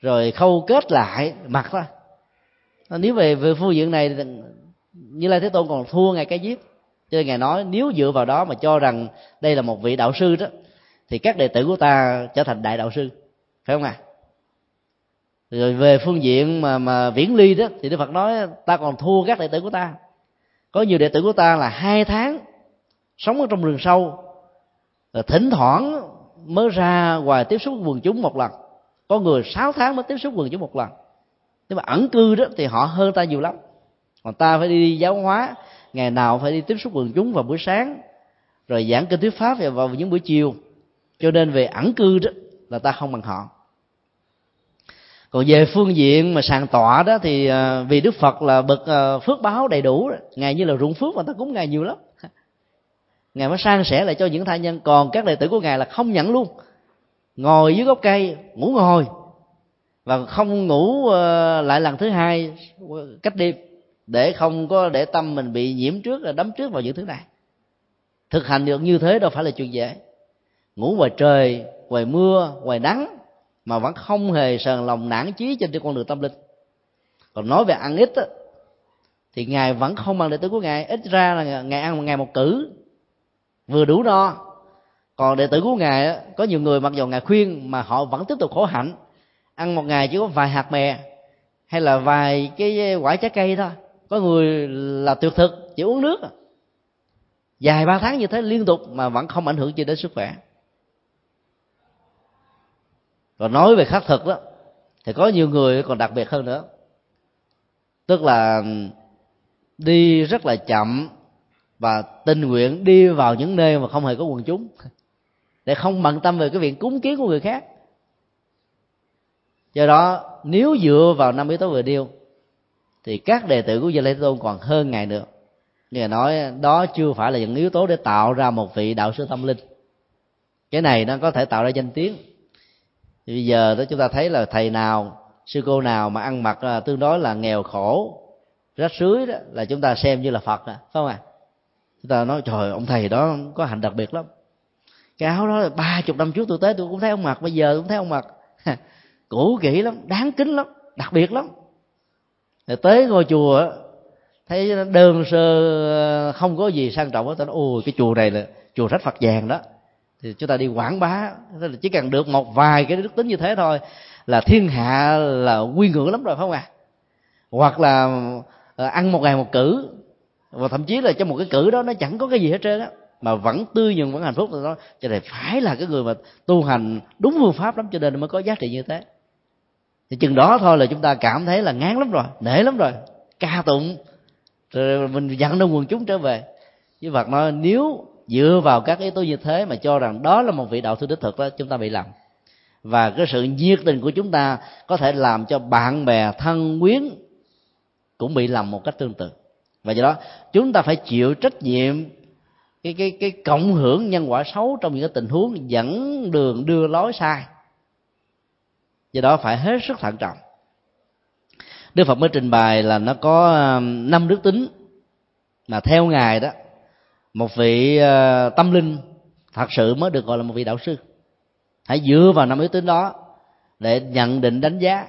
rồi khâu kết lại mặc thôi ờ, nếu về về phương diện này như lai thế tôn còn thua ngài cái giết cho nên ngài nói nếu dựa vào đó mà cho rằng đây là một vị đạo sư đó thì các đệ tử của ta trở thành đại đạo sư phải không ạ à? Rồi về phương diện mà mà viễn ly đó, thì đức phật nói, ta còn thua các đệ tử của ta. Có nhiều đệ tử của ta là hai tháng sống ở trong rừng sâu, rồi thỉnh thoảng mới ra ngoài tiếp xúc quần chúng một lần. Có người 6 tháng mới tiếp xúc quần chúng một lần. Nhưng mà ẩn cư đó, thì họ hơn ta nhiều lắm. Còn ta phải đi giáo hóa, ngày nào phải đi tiếp xúc quần chúng vào buổi sáng, rồi giảng kinh thuyết pháp vào những buổi chiều. Cho nên về ẩn cư đó, là ta không bằng họ còn về phương diện mà sàng tọa đó thì à, vì đức phật là bậc à, phước báo đầy đủ ngài như là ruộng phước mà ta cúng ngài nhiều lắm. *laughs* Ngài mới san sẻ lại cho những thai nhân. Còn các đệ tử của ngài là không nhận luôn. Ngồi dưới gốc cây, ngủ ngồi. Và không ngủ à, lại lần thứ hai cách đêm. Để không có để tâm mình bị nhiễm trước là đấm trước vào những thứ này. Thực hành được như thế đâu phải là chuyện dễ. Ngủ ngoài trời, ngoài mưa, ngoài nắng mà vẫn không hề sờn lòng nản chí trên con đường tâm linh. Còn nói về ăn ít á, thì ngài vẫn không bằng đệ tử của ngài. Ít ra là ngài ăn một ngày một cử vừa đủ no. Còn đệ tử của ngài có nhiều người mặc dù ngài khuyên mà họ vẫn tiếp tục khổ hạnh. Ăn một ngày chỉ có vài hạt mè hay là vài cái quả trái cây thôi. Có người là tuyệt thực chỉ uống nước. Dài ba tháng như thế liên tục mà vẫn không ảnh hưởng gì đến sức khỏe và nói về khắc thực đó, thì có nhiều người còn đặc biệt hơn nữa. Tức là đi rất là chậm và tình nguyện đi vào những nơi mà không hề có quần chúng, để không bận tâm về cái việc cúng kiến của người khác. Do đó, nếu dựa vào năm yếu tố vừa điêu, thì các đệ tử của Gia Lê Tôn còn hơn ngài nữa. Như nói đó chưa phải là những yếu tố để tạo ra một vị đạo sư tâm linh. Cái này nó có thể tạo ra danh tiếng thì bây giờ đó chúng ta thấy là thầy nào sư cô nào mà ăn mặc à, tương đối là nghèo khổ rách rưới đó là chúng ta xem như là phật đó, phải không à chúng ta nói trời ông thầy đó có hạnh đặc biệt lắm. Cái áo đó là ba chục năm trước tôi tới tôi cũng thấy ông mặc bây giờ tôi cũng thấy ông mặc. *laughs* Cũ kỹ lắm đáng kính lắm đặc biệt lắm. Rồi tới ngôi chùa thấy đơn sơ à, không có gì sang trọng hết tôi nói ôi cái chùa này là chùa rách phật vàng đó thì chúng ta đi quảng bá là chỉ cần được một vài cái đức tính như thế thôi, là thiên hạ là quy ngưỡng lắm rồi, phải không ạ? À? hoặc là ờ, ăn một ngày một cử, và thậm chí là trong một cái cử đó nó chẳng có cái gì hết trơn á, mà vẫn tươi nhường vẫn hạnh phúc rồi đó cho nên phải là cái người mà tu hành đúng phương pháp lắm cho nên mới có giá trị như thế. Thì chừng đó thôi là chúng ta cảm thấy là ngán lắm rồi, nể lắm rồi, ca tụng, rồi mình dẫn đông quần chúng trở về. Với Phật nói, nếu dựa vào các yếu tố như thế mà cho rằng đó là một vị đạo sư đích thực đó, chúng ta bị lầm. Và cái sự nhiệt tình của chúng ta có thể làm cho bạn bè, thân quyến cũng bị lầm một cách tương tự. Và do đó, chúng ta phải chịu trách nhiệm, cái cái cái cộng hưởng nhân quả xấu trong những cái tình huống dẫn đường đưa lối sai. Do đó phải hết sức thận trọng. Đức phật mới trình bày là nó có năm đức tính mà theo ngài đó một vị ờ, tâm linh thật sự mới được gọi là một vị đạo sư. Hãy dựa vào năm yếu tính đó để nhận định đánh giá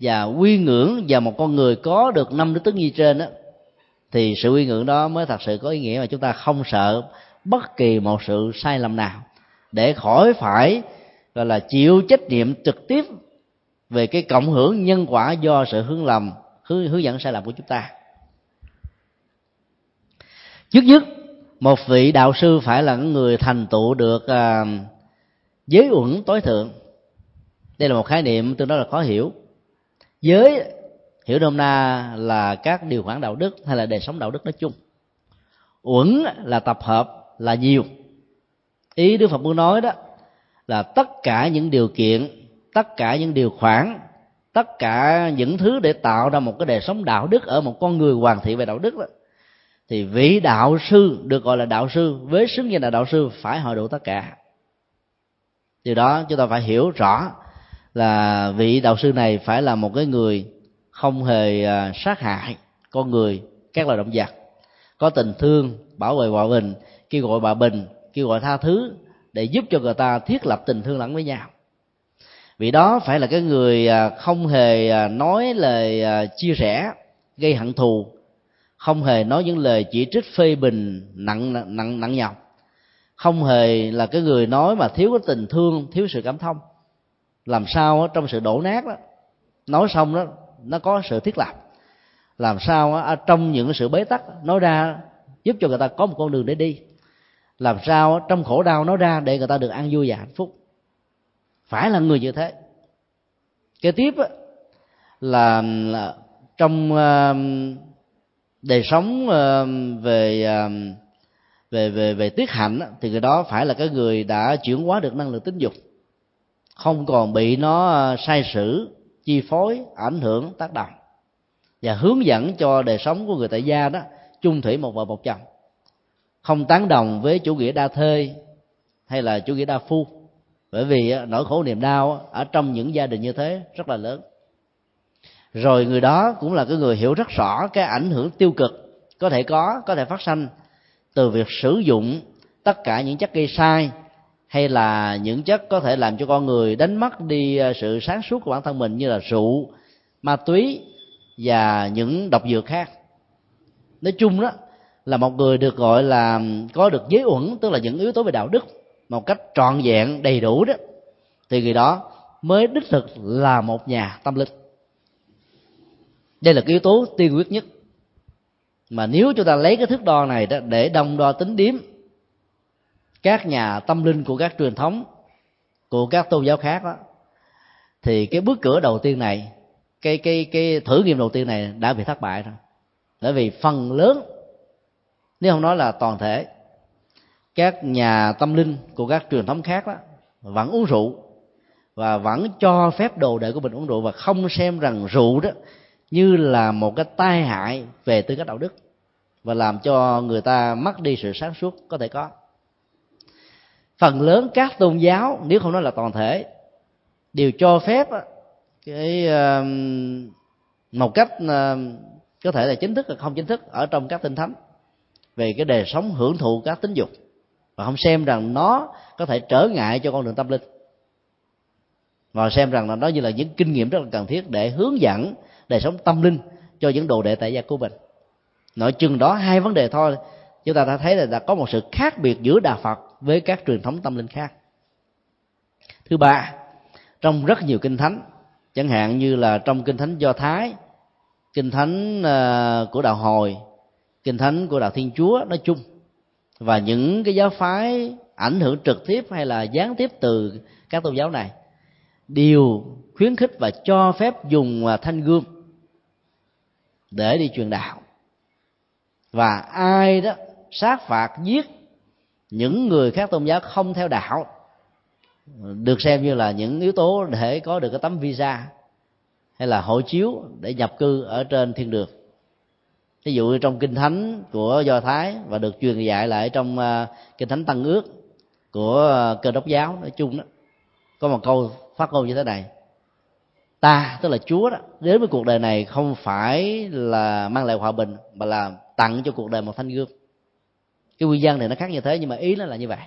và quy ngưỡng và một con người có được năm đức tính như trên đó thì sự quy ngưỡng đó mới thật sự có ý nghĩa mà chúng ta không sợ bất kỳ một sự sai lầm nào để khỏi phải gọi là chịu trách nhiệm trực tiếp về cái cộng hưởng nhân quả do sự hướng lầm hướng, hướng dẫn sai lầm của chúng ta. Trước nhất một vị đạo sư phải là người thành tựu được à, giới uẩn tối thượng. Đây là một khái niệm tương đối là khó hiểu. Giới hiểu nôm na là các điều khoản đạo đức hay là đời sống đạo đức nói chung. Uẩn là tập hợp là nhiều. Ý đức phật muốn nói đó là tất cả những điều kiện tất cả những điều khoản tất cả những thứ để tạo ra một cái đời sống đạo đức ở một con người hoàn thiện về đạo đức đó thì vị đạo sư được gọi là đạo sư với xứng danh là đạo sư, phải hội đủ tất cả. Điều đó chúng ta phải hiểu rõ là vị đạo sư này phải là một cái người không hề à, sát hại con người các loài động vật. Có tình thương, bảo vệ hòa bình, kêu gọi hòa bình, kêu gọi tha thứ để giúp cho người ta thiết lập tình thương lẫn với nhau. Vì đó phải là cái người à, không hề à, nói lời chia sẻ, gây hận thù không hề nói những lời chỉ trích phê bình nặng nặng nặng nhọc. Không hề là cái người nói mà thiếu cái tình thương thiếu sự cảm thông. Làm sao trong sự đổ nát đó nói xong đó nó có sự thiết lập. Làm sao à, trong những sự bế tắc nói ra giúp cho người ta có một con đường để đi. Làm sao trong khổ đau nói ra để người ta được an vui và hạnh phúc. Phải là người như thế. Kế tiếp là, là trong uh, đời sống ờ, về ờ, về về về tiết hạnh thì người đó phải là cái người đã chuyển hóa được năng lượng tính dục. Không còn bị nó ờ, sai sử, chi phối, ảnh hưởng, tác động. Và hướng dẫn cho đời sống của người tại gia đó chung thủy một vợ một chồng. Không tán đồng với chủ nghĩa đa thê hay là chủ nghĩa đa phu. Bởi vì nỗi khổ niềm đau ở trong những gia đình như thế rất là lớn rồi người đó cũng là cái người hiểu rất rõ cái ảnh hưởng tiêu cực có thể có có thể phát sinh từ việc sử dụng tất cả những chất gây sai hay là những chất có thể làm cho con người đánh mất đi à, sự sáng suốt của bản thân mình như là rượu, ma túy và những độc dược khác. Nói chung đó, là một người được gọi là, có được giới uẩn, tức là những yếu tố về đạo đức một cách trọn vẹn, đầy đủ đó, thì người đó mới đích thực là một nhà tâm linh đây là cái yếu tố tiên quyết nhất. Mà nếu chúng ta lấy cái thước đo này đó để đồng đo tính điếm các nhà tâm linh của các truyền thống, của các tôn giáo khác đó, thì cái bước cửa đầu tiên này, cái cái cái thử nghiệm đầu tiên này đã bị thất bại rồi. Bởi vì phần lớn, nếu không nói là toàn thể, các nhà tâm linh của các truyền thống khác đó vẫn uống rượu và vẫn cho phép đồ đệ của mình uống rượu và không xem rằng rượu đó như là một cái tai hại về tư cách đạo đức và làm cho người ta mất đi sự sáng suốt có thể có. Phần lớn các tôn giáo, nếu không nói là toàn thể, đều cho phép cái một cách có thể là chính thức hoặc không chính thức ở trong các tinh thánh về cái đời sống hưởng thụ các tính dục và không xem rằng nó có thể trở ngại cho con đường tâm linh. Và xem rằng là nó như là những kinh nghiệm rất là cần thiết để hướng dẫn đời sống tâm linh cho những đồ đệ tại gia của mình. Nội chừng đó hai vấn đề thôi, chúng ta đã thấy là đã có một sự khác biệt giữa đạo phật với các truyền thống tâm linh khác. Thứ ba, trong rất nhiều kinh thánh, chẳng hạn như là trong kinh thánh do thái, kinh thánh ờ, của đạo hồi, kinh thánh của đạo thiên chúa nói chung, và những cái giáo phái ảnh hưởng trực tiếp hay là gián tiếp từ các tôn giáo này, đều khuyến khích và cho phép dùng ờ, thanh gươm để đi truyền đạo. Và ai đó sát phạt, giết những người khác tôn giáo không theo đạo, được xem như là những yếu tố để có được cái tấm visa hay là hộ chiếu để nhập cư ở trên thiên đường. Ví dụ như trong kinh thánh của do thái và được truyền dạy lại trong à, kinh thánh tăng ước của à, cơ đốc giáo, nói chung đó, có một câu phát ngôn như thế này ta, tức là chúa đó, đến với cuộc đời này không phải là mang lại hòa bình, mà là tặng cho cuộc đời một thanh gươm. Cái quy dân này nó khác như thế, nhưng mà ý nó là như vậy.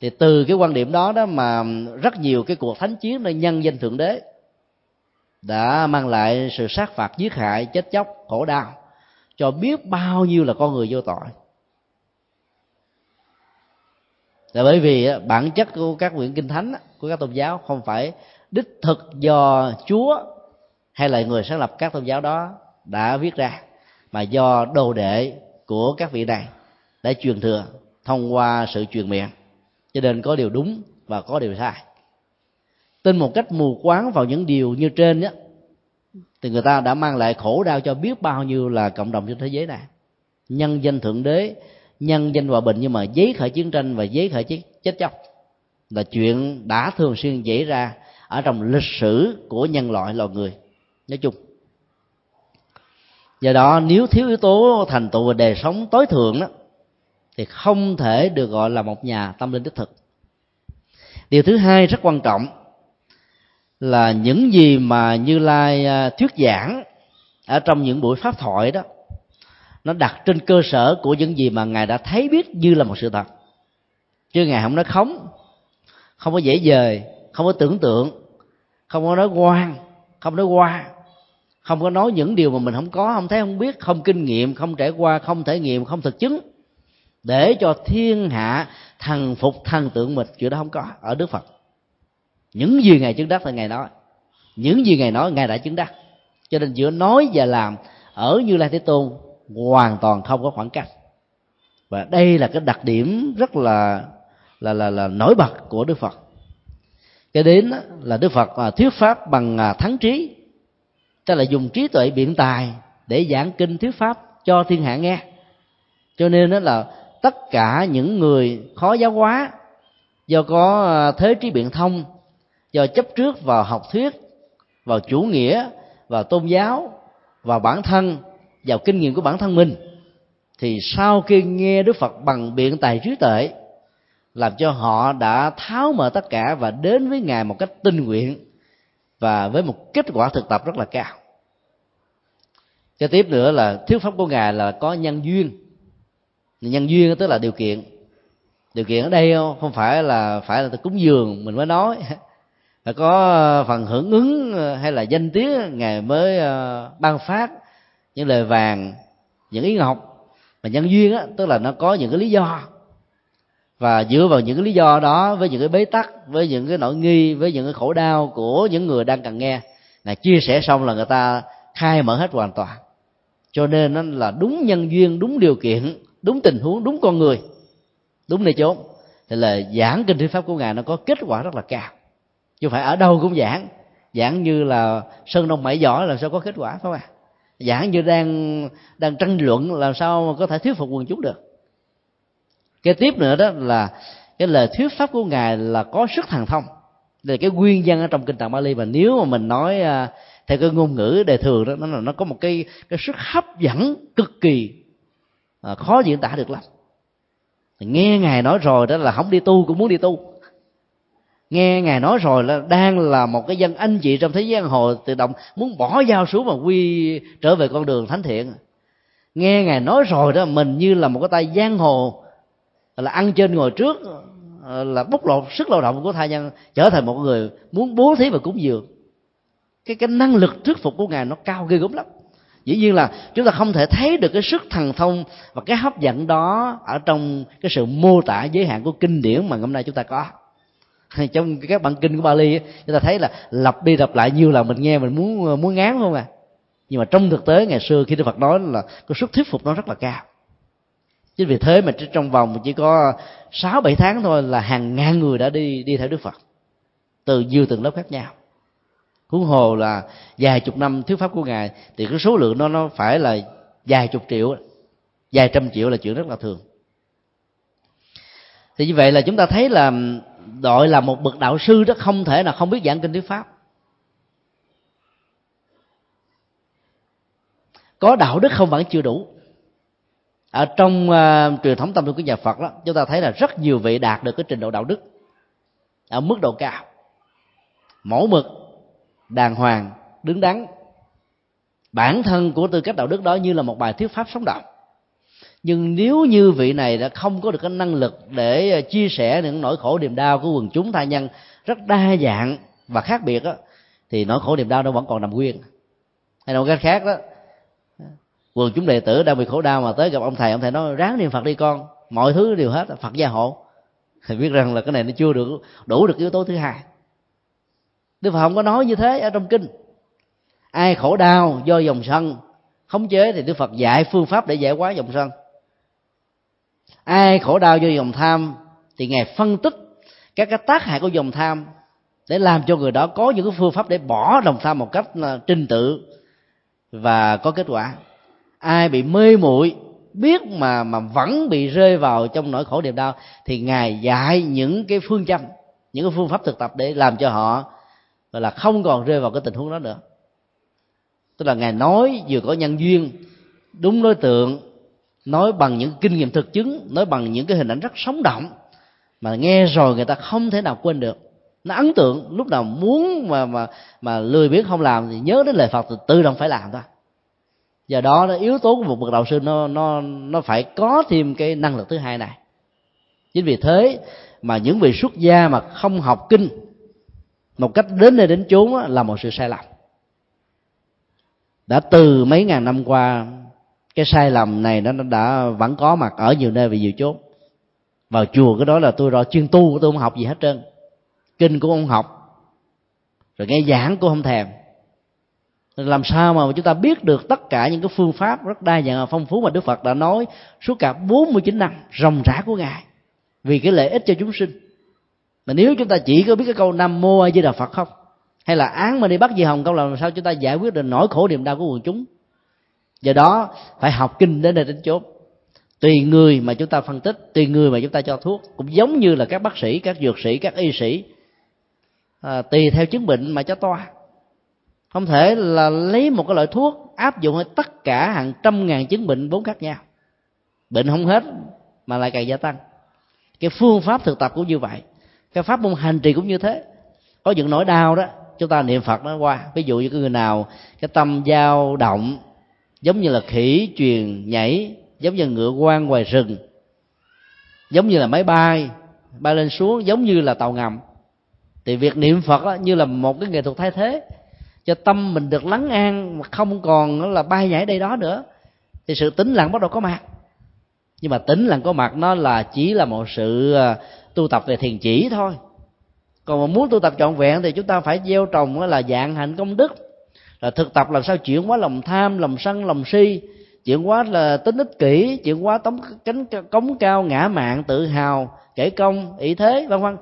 Thì từ cái quan điểm đó đó mà rất nhiều cái cuộc thánh chiến nơi nhân danh thượng đế đã mang lại sự sát phạt, giết hại, chết chóc, khổ đau cho biết bao nhiêu là con người vô tội. Là bởi vì bản chất của các quyển kinh thánh của các tôn giáo không phải đích thực do chúa hay là người sáng lập các tôn giáo đó đã viết ra mà do đồ đệ của các vị này đã truyền thừa thông qua sự truyền miệng. Cho nên có điều đúng và có điều sai. Tin một cách mù quáng vào những điều như trên đó thì người ta đã mang lại khổ đau cho biết bao nhiêu là cộng đồng trên thế giới này. Nhân danh thượng đế nhân danh hòa bình nhưng mà giấy khởi chiến tranh và giấy khởi chết, chết chóc là chuyện đã thường xuyên xảy ra ở trong lịch sử của nhân loại loài người. Nói chung. Do đó, nếu thiếu yếu tố thành tựu và đời sống tối thượng đó, thì không thể được gọi là một nhà tâm linh đích thực. Điều thứ hai rất quan trọng là những gì mà như lai à, thuyết giảng ở trong những buổi pháp thoại đó, nó đặt trên cơ sở của những gì mà ngài đã thấy biết như là một sự thật. Chứ ngài không nói khống, không có dễ dời không có tưởng tượng không có nói quan không nói qua không có nói những điều mà mình không có không thấy không biết không kinh nghiệm không trải qua không thể nghiệm không thực chứng. Để cho thiên hạ thần phục thần tượng mình chuyện đó không có ở đức phật. Những gì ngài chứng đắc là ngài nói. Những gì ngài nói ngài đã chứng đắc. Cho nên giữa nói và làm ở như lai thế tôn hoàn toàn không có khoảng cách. Và đây là cái đặc điểm rất là là là, là nổi bật của đức phật cái đến là đức phật à, thuyết pháp bằng à, thắng trí. Tức là dùng trí tuệ biện tài để giảng kinh thuyết pháp cho thiên hạ nghe. Cho nên đó là tất cả những người khó giáo hóa, do có à, thế trí biện thông, do chấp trước vào học thuyết, vào chủ nghĩa, vào tôn giáo, vào bản thân, vào kinh nghiệm của bản thân mình, thì sau khi nghe đức phật bằng biện tài trí tuệ làm cho họ đã tháo mở tất cả và đến với ngài một cách tinh nguyện và với một kết quả thực tập rất là cao. Cho tiếp nữa là thuyết pháp của ngài là có nhân duyên. Nhân duyên tức là điều kiện. Điều kiện ở đây không phải là phải là cúng dường mình mới nói. *laughs* Phải có ờ, phần hưởng ứng ờ, hay là danh tiếng ngài mới ờ, ban phát những lời vàng, những ý ngọc. Mà nhân duyên á, tức là nó có những cái lý do và dựa vào những cái lý do đó, với những cái bế tắc, với những cái nỗi nghi, với những cái khổ đau của những người đang cần nghe, là chia sẻ xong là người ta khai mở hết hoàn toàn. Cho nên nó là đúng nhân duyên, đúng điều kiện, đúng tình huống, đúng con người, đúng nơi chốn. Thì là giảng kinh thuyết pháp của ngài nó có kết quả rất là cao. Chứ phải ở đâu cũng giảng. Giảng như là sơn đông mãi giỏi là sao có kết quả, phải không ạ? Giảng như đang đang tranh luận làm sao mà có thể thuyết phục quần chúng được cái tiếp nữa đó là cái lời thuyết pháp của ngài là có sức thần thông. Là cái nguyên nhân ở trong kinh tạng Bali mà nếu mà mình nói à, theo cái ngôn ngữ đề thường đó nó là nó có một cái cái sức hấp dẫn cực kỳ à, khó diễn tả được lắm. Nghe ngài nói rồi đó là không đi tu cũng muốn đi tu. Nghe ngài nói rồi là đang là một cái dân anh chị trong thế gian hồ tự động muốn bỏ dao xuống mà quy trở về con đường thánh thiện. Nghe ngài nói rồi đó mình như là một cái tay giang hồ là ăn trên ngồi trước ờ, là bóc lột sức lao động của thai nhân, trở thành một người muốn bố thí và cúng dường. Cái cái năng lực thuyết phục của ngài nó cao ghê gớm lắm. Dĩ nhiên là chúng ta không thể thấy được cái sức thần thông và cái hấp dẫn đó ở trong cái sự mô tả giới hạn của kinh điển mà hôm nay chúng ta có. *laughs* Trong các bản kinh của Bali chúng ta thấy là lặp đi lặp lại nhiều lần mình nghe mình muốn muốn ngán không à. Nhưng mà trong thực tế ngày xưa khi Đức Phật nói là cái sức thuyết phục nó rất là cao chính vì thế mà trong vòng chỉ có sáu bảy tháng thôi là hàng ngàn người đã đi đi theo Đức Phật. Từ nhiều tầng lớp khác nhau. Huống hồ là vài chục năm thuyết pháp của ngài, thì cái số lượng nó nó phải là vài chục triệu, vài trăm triệu là chuyện rất là thường. Thì như vậy là chúng ta thấy là đội là một bậc đạo sư đó không thể là không biết giảng kinh thuyết pháp. Có đạo đức không vẫn chưa đủ ở trong uh, truyền thống tâm linh của nhà Phật đó chúng ta thấy là rất nhiều vị đạt được cái trình độ đạo đức ở mức độ cao. Mẫu mực đàng hoàng đứng đắn. Bản thân của tư cách đạo đức đó như là một bài thuyết pháp sống động. Nhưng nếu như vị này đã không có được cái năng lực để ờ, chia sẻ những nỗi khổ niềm đau của quần chúng tha nhân rất đa dạng và khác biệt đó, thì nỗi khổ niềm đau nó vẫn còn nằm nguyên. Hay nói cách khác đó quần chúng đệ tử đang bị khổ đau mà tới gặp ông thầy ông thầy nói, ráng niệm phật đi con, mọi thứ đều hết, phật gia hộ. *laughs* Thì biết rằng là cái này nó chưa được, đủ được yếu tố thứ hai. Đức phật không có nói như thế ở trong kinh. Ai khổ đau do dòng sân, khống chế thì đức phật dạy phương pháp để giải hóa dòng sân. Ai khổ đau do dòng tham thì ngài phân tích các cái tác hại của dòng tham để làm cho người đó có những cái phương pháp để bỏ dòng tham một cách trình tự và có kết quả ai bị mê muội, biết mà mà vẫn bị rơi vào trong nỗi khổ niềm đau, thì ngài dạy những cái phương châm, những cái phương pháp thực tập để làm cho họ, gọi là, không còn rơi vào cái tình huống đó nữa. Tức là ngài nói vừa có nhân duyên, đúng đối tượng, nói bằng những kinh nghiệm thực chứng, nói bằng những cái hình ảnh rất sống động, mà nghe rồi người ta không thể nào quên được. Nó ấn tượng, lúc nào muốn mà mà mà lười biếng không làm thì nhớ đến lời phật thì tự động phải làm thôi do đó nó yếu tố của một bậc đạo sư nó nó nó phải có thêm cái năng lực thứ hai này. Chính vì thế mà những vị xuất gia mà không học kinh một cách đến nơi đến chốn là một sự sai lầm. Đã từ mấy ngàn năm qua, cái sai lầm này nó đã vẫn có mặt ở nhiều nơi và nhiều chốn. Vào chùa cái đó là tôi rồi chuyên tu, tôi không học gì hết trơn. Kinh cũng không học, rồi nghe giảng cũng không thèm làm sao mà chúng ta biết được tất cả những cái phương pháp rất đa dạng và phong phú mà Đức Phật đã nói suốt cả 49 năm ròng rã của ngài vì cái lợi ích cho chúng sinh? Mà nếu chúng ta chỉ có biết cái câu nam mô a di đà phật không? Hay là án mà đi bắt di hồng câu làm sao chúng ta giải quyết được nỗi khổ niềm đau của quần chúng? Do đó phải học kinh đến đây đến chốt tùy người mà chúng ta phân tích tùy người mà chúng ta cho thuốc. Cũng giống như là các bác sĩ các dược sĩ các y sĩ à, tùy theo chứng bệnh mà cho toa không thể là lấy một cái loại thuốc áp dụng ở tất cả hàng trăm ngàn chứng bệnh vốn khác nhau. Bệnh không hết mà lại càng gia tăng. Cái phương pháp thực tập cũng như vậy. Cái pháp môn hành trì cũng như thế. Có những nỗi đau đó chúng ta niệm phật nó qua. Ví dụ như cái người nào cái tâm dao động giống như là khỉ truyền nhảy giống như ngựa quan ngoài rừng giống như là máy bay bay lên xuống giống như là tàu ngầm. Thì việc niệm phật đó, như là một cái nghệ thuật thay thế cho tâm mình được lắng an mà không còn là bay nhảy đây đó nữa, thì sự tĩnh lặng bắt đầu có mặt. Nhưng mà tính lặng có mặt nó là chỉ là một sự à, tu tập về thiền chỉ thôi. Còn mà muốn tu tập trọn vẹn thì chúng ta phải gieo trồng là dạng hạnh công đức, là thực tập làm sao chuyển hóa lòng tham, lòng sân, lòng si, chuyển hóa là tính ích kỷ, chuyển hóa tống cánh cống cao, ngã mạng, tự hào, kể công, ý thế, vân vân.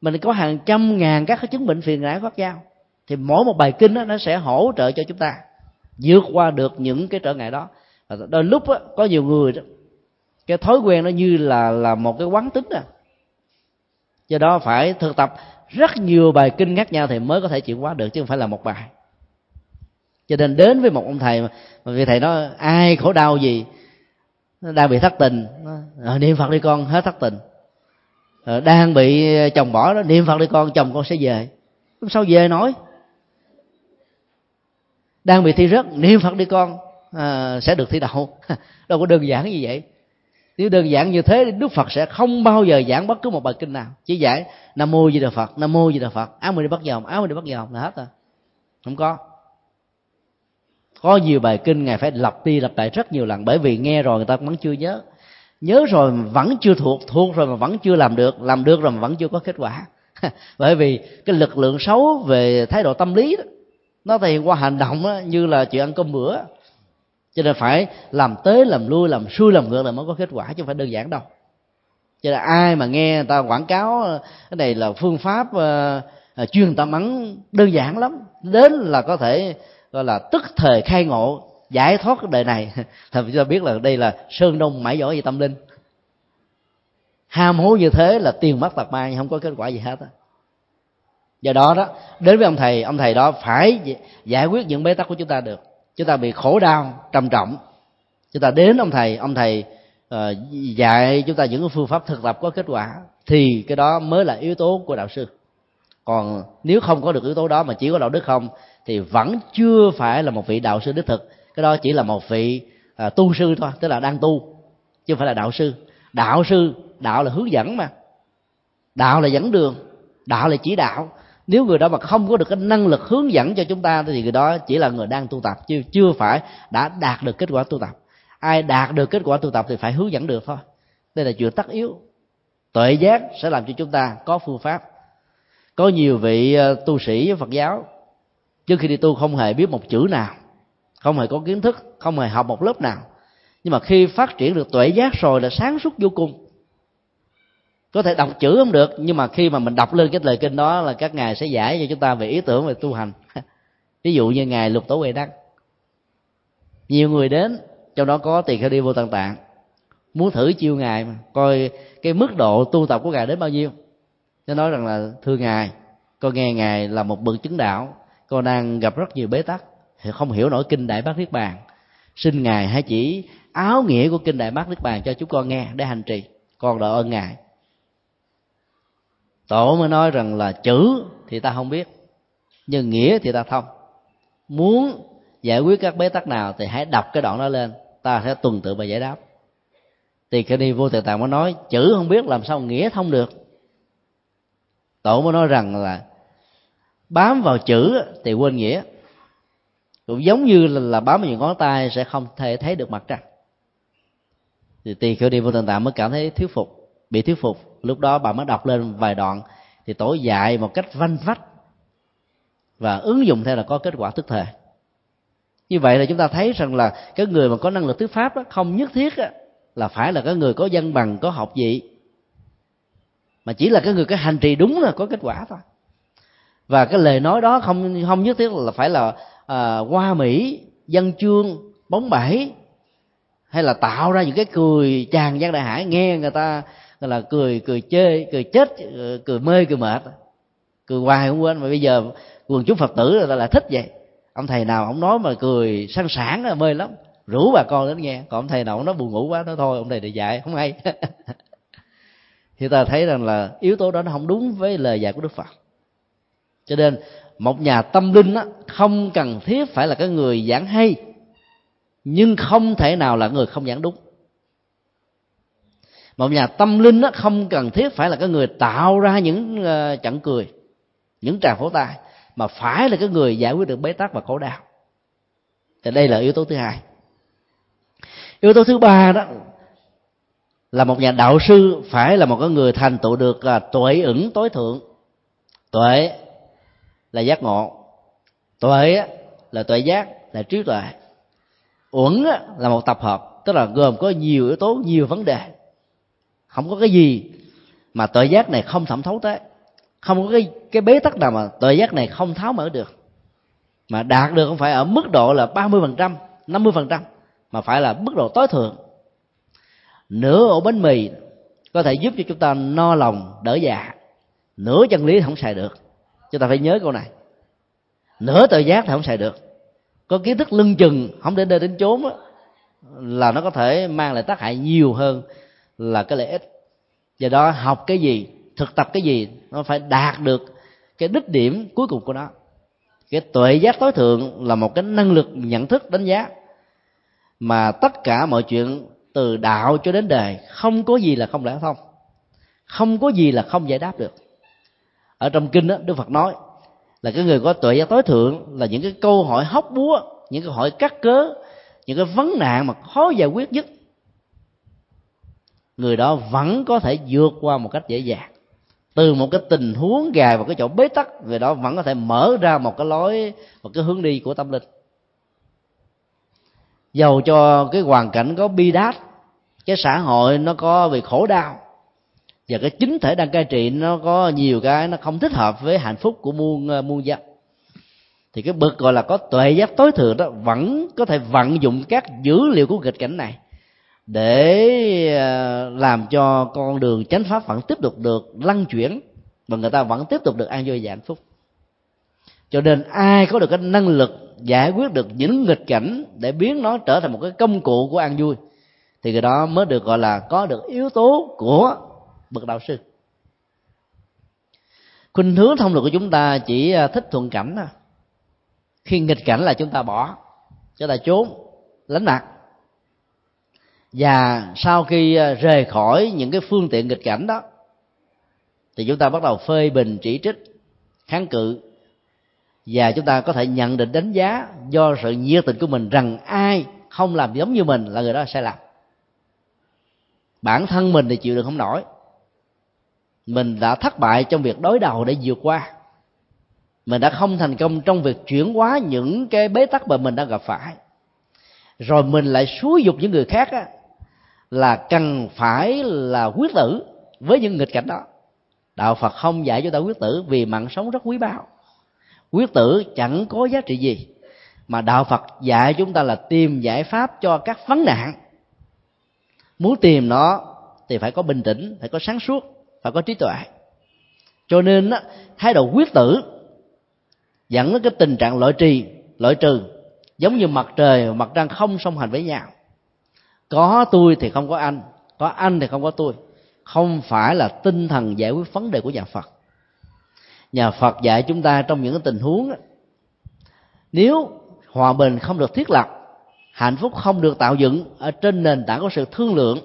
Mình có hàng trăm ngàn các chứng bệnh phiền não phát giao thì mỗi một bài kinh đó, nó sẽ hỗ trợ cho chúng ta vượt qua được những cái trở ngại đó. Đôi lúc đó, có nhiều người đó cái thói quen nó như là là một cái quán tính à do đó phải thực tập rất nhiều bài kinh khác nhau thì mới có thể chuyển hóa được chứ không phải là một bài. Cho nên đến với một ông thầy mà, vì thầy nói ai khổ đau gì? Đang bị thất tình. À, niệm phật đi con hết thất tình. Ờ, đang bị chồng bỏ đó niệm phật đi con chồng con sẽ về. Sao về nói? Đang bị thi rớt niệm phật đi con à, sẽ được thi đậu. *laughs* Đâu có đơn giản như vậy. Nếu đơn giản như thế đức phật sẽ không bao giờ giảng bất cứ một bài kinh nào. Chỉ giải nam mô di đà phật nam mô di đà phật áo mình đi bắt dòng áo mình đi bắt dòng là hết rồi. Không có. Có nhiều bài kinh ngài phải lặp đi lặp lại rất nhiều lần bởi vì nghe rồi người ta vẫn chưa nhớ. Nhớ rồi mà vẫn chưa thuộc thuộc rồi mà vẫn chưa làm được làm được rồi mà vẫn chưa có kết quả. *laughs* Bởi vì cái lực lượng xấu về thái độ tâm lý đó, nó thể hiện qua hành động đó, như là chuyện ăn cơm bữa. Cho nên phải làm tới làm lui làm xuôi làm ngược là mới có kết quả chứ không phải đơn giản đâu. Cho nên ai mà nghe người ta quảng cáo ờ, cái này là phương pháp uh, chuyên tâm ấn đơn giản lắm. Đến là có thể gọi là tức thời khai ngộ giải thoát cái đời này. *laughs* Thì chúng ta biết là đây là sơn đông mãi giỏi về tâm linh. Ham hố như thế là tiền mất tật mang không có kết quả gì hết á do đó đó đến với ông thầy ông thầy đó phải giải quyết những bế tắc của chúng ta được. Chúng ta bị khổ đau trầm trọng. Chúng ta đến ông thầy ông thầy uh, dạy chúng ta những phương pháp thực tập có kết quả thì cái đó mới là yếu tố của đạo sư. Còn nếu không có được yếu tố đó mà chỉ có đạo đức không thì vẫn chưa phải là một vị đạo sư đích thực. Cái đó chỉ là một vị uh, tu sư thôi tức là đang tu chứ không phải là đạo sư. Đạo sư đạo là hướng dẫn mà. Đạo là dẫn đường đạo là chỉ đạo nếu người đó mà không có được cái năng lực hướng dẫn cho chúng ta, thì người đó chỉ là người đang tu tập, chứ chưa phải đã đạt được kết quả tu tập. Ai đạt được kết quả tu tập thì phải hướng dẫn được thôi. Đây là chuyện tất yếu. Tuệ giác sẽ làm cho chúng ta có phương pháp. Có nhiều vị ờ, tu sĩ phật giáo, trước khi đi tu không hề biết một chữ nào, không hề có kiến thức, không hề học một lớp nào. Nhưng mà khi phát triển được tuệ giác rồi là sáng suốt vô cùng có thể đọc chữ không được, nhưng mà khi mà mình đọc lên cái lời kinh đó là các ngài sẽ giải cho chúng ta về ý tưởng về tu hành. *laughs* Ví dụ như ngài lục tổ huệ đăng. Nhiều người đến, trong đó có tiền kheo đi vô tận tạng. Muốn thử chiêu ngài mà, coi cái mức độ tu tập của ngài đến bao nhiêu. Nó nói rằng là, thưa ngài, con nghe ngài là một bậc chứng đạo, con đang gặp rất nhiều bế tắc, thì không hiểu nổi kinh đại bát niết bàn. Xin ngài hãy chỉ áo nghĩa của kinh đại bát niết bàn cho chúng con nghe để hành trì. Con đợi ơn ngài tổ mới nói rằng là chữ thì ta không biết nhưng nghĩa thì ta thông. Muốn giải quyết các bế tắc nào thì hãy đọc cái đoạn đó lên ta sẽ tuần tự và giải đáp. Thì khi đi vô tự tạng mới nói chữ không biết làm sao nghĩa thông được. Tổ mới nói rằng là bám vào chữ thì quên nghĩa. Cũng giống như là, là bám vào những ngón tay sẽ không thể thấy được mặt trăng. Thì tỳ kheo đi vô tận tạng mới cảm thấy thuyết phục bị thuyết phục lúc đó bà mới đọc lên vài đoạn thì tổ dạy một cách vanh vách và ứng dụng theo là có kết quả tức thời. Như vậy là chúng ta thấy rằng là cái người mà có năng lực thuyết pháp đó, không nhất thiết đó, là phải là cái người có văn bằng có học vị mà chỉ là cái người cái hành trì đúng là có kết quả thôi. Và cái lời nói đó không không nhất thiết là phải là à, hoa mỹ dân chương bóng bẩy hay là tạo ra những cái cười tràn gian đại hải nghe người ta là cười cười chê cười chết cười mê cười mệt. Cười hoài không quên mà bây giờ quần chúng phật tử là lại thích vậy. Ông thầy nào ông nói mà cười sang sảng là mê lắm. Rủ bà con đến nghe. Còn ông thầy nào ông nói buồn ngủ quá nói thôi ông thầy để dạy không hay. *laughs* Thì ta thấy rằng là yếu tố đó nó không đúng với lời dạy của đức phật. Cho nên một nhà tâm linh á, không cần thiết phải là cái người giảng hay nhưng không thể nào là người không giảng đúng một nhà tâm linh đó không cần thiết phải là cái người tạo ra những ờ, trận cười, những tràng phổ tài mà phải là cái người giải quyết được bế tắc và khổ đau. Thì đây là yếu tố thứ hai. Yếu tố thứ ba đó là một nhà đạo sư phải là một cái người thành tựu được là tuệ ẩn tối thượng. Tuệ là giác ngộ, tuệ là tuệ giác, là trí tuệ. Uẩn là một tập hợp, tức là gồm có nhiều yếu tố, nhiều vấn đề không có cái gì mà tuệ giác này không thẩm thấu tới. Không có cái cái bế tắc nào mà tuệ giác này không tháo mở được. Mà đạt được không phải ở mức độ là 30% phần trăm 50% phần trăm mà phải là mức độ tối thượng. Nửa ổ bánh mì có thể giúp cho chúng ta no lòng đỡ dạ nửa chân lý không xài được. Chúng ta phải nhớ câu này. Nửa tự giác thì không xài được. Có kiến thức lưng chừng không đến nơi đến chốn đó, là nó có thể mang lại tác hại nhiều hơn là cái lợi ích. Do đó học cái gì, thực tập cái gì, nó phải đạt được cái đích điểm cuối cùng của nó. Cái tuệ giác tối thượng là một cái năng lực nhận thức, đánh giá. Mà tất cả mọi chuyện từ đạo cho đến đề không có gì là không lẽ thông. Không có gì là không giải đáp được. Ở trong kinh đó đức phật nói là cái người có tuệ giác tối thượng là những cái câu hỏi hóc búa, những câu hỏi cắt cớ, những cái vấn nạn mà khó giải quyết nhất người đó vẫn có thể vượt qua một cách dễ dàng. Từ một cái tình huống gài vào cái chỗ bế tắc, người đó vẫn có thể mở ra một cái lối, một cái hướng đi của tâm linh. Dầu cho cái hoàn cảnh có bi đát, cái xã hội nó có bị khổ đau, và cái chính thể đang cai trị nó có nhiều cái nó không thích hợp với hạnh phúc của muôn ờ, muôn dân, thì cái bậc gọi là có tuệ giác tối thượng đó, vẫn có thể vận dụng các dữ liệu của nghịch cảnh này để ờ, làm cho con đường chánh pháp vẫn tiếp tục được lăn chuyển và người ta vẫn tiếp tục được an vui và hạnh phúc. Cho nên ai có được cái năng lực giải quyết được những nghịch cảnh để biến nó trở thành một cái công cụ của an vui, thì người đó mới được gọi là có được yếu tố của bậc đạo sư. Khuynh hướng thông luật của chúng ta chỉ ờ, thích thuận cảnh khi nghịch cảnh là chúng ta bỏ, chúng ta trốn, lánh mặt và sau khi ờ, rời khỏi những cái phương tiện nghịch cảnh đó thì chúng ta bắt đầu phê bình chỉ trích kháng cự. Và chúng ta có thể nhận định đánh giá do sự nhiệt tình của mình rằng ai không làm giống như mình là người đó sai lầm bản thân mình thì chịu được không nổi. Mình đã thất bại trong việc đối đầu để vượt qua. Mình đã không thành công trong việc chuyển hóa những cái bế tắc mà mình đang gặp phải. Rồi mình lại xúi dục những người khác á, là cần phải là quyết tử với những nghịch cảnh đó. Đạo phật không dạy cho ta quyết tử vì mạng sống rất quý báu. Quyết tử chẳng có giá trị gì, mà đạo phật dạy chúng ta là tìm giải pháp cho các vấn nạn. Muốn tìm nó thì phải có bình tĩnh, phải có sáng suốt, phải có trí tuệ. Cho nên thái độ quyết tử dẫn đến cái tình trạng loại trì, loại trừ, giống như mặt trời và mặt trăng không song hành với nhau có tôi thì không có anh có anh thì không có tôi. Không phải là tinh thần giải quyết vấn đề của nhà phật. Nhà phật dạy chúng ta trong những tình huống nếu hòa bình không được thiết lập, hạnh phúc không được tạo dựng ở trên nền tảng của sự thương lượng,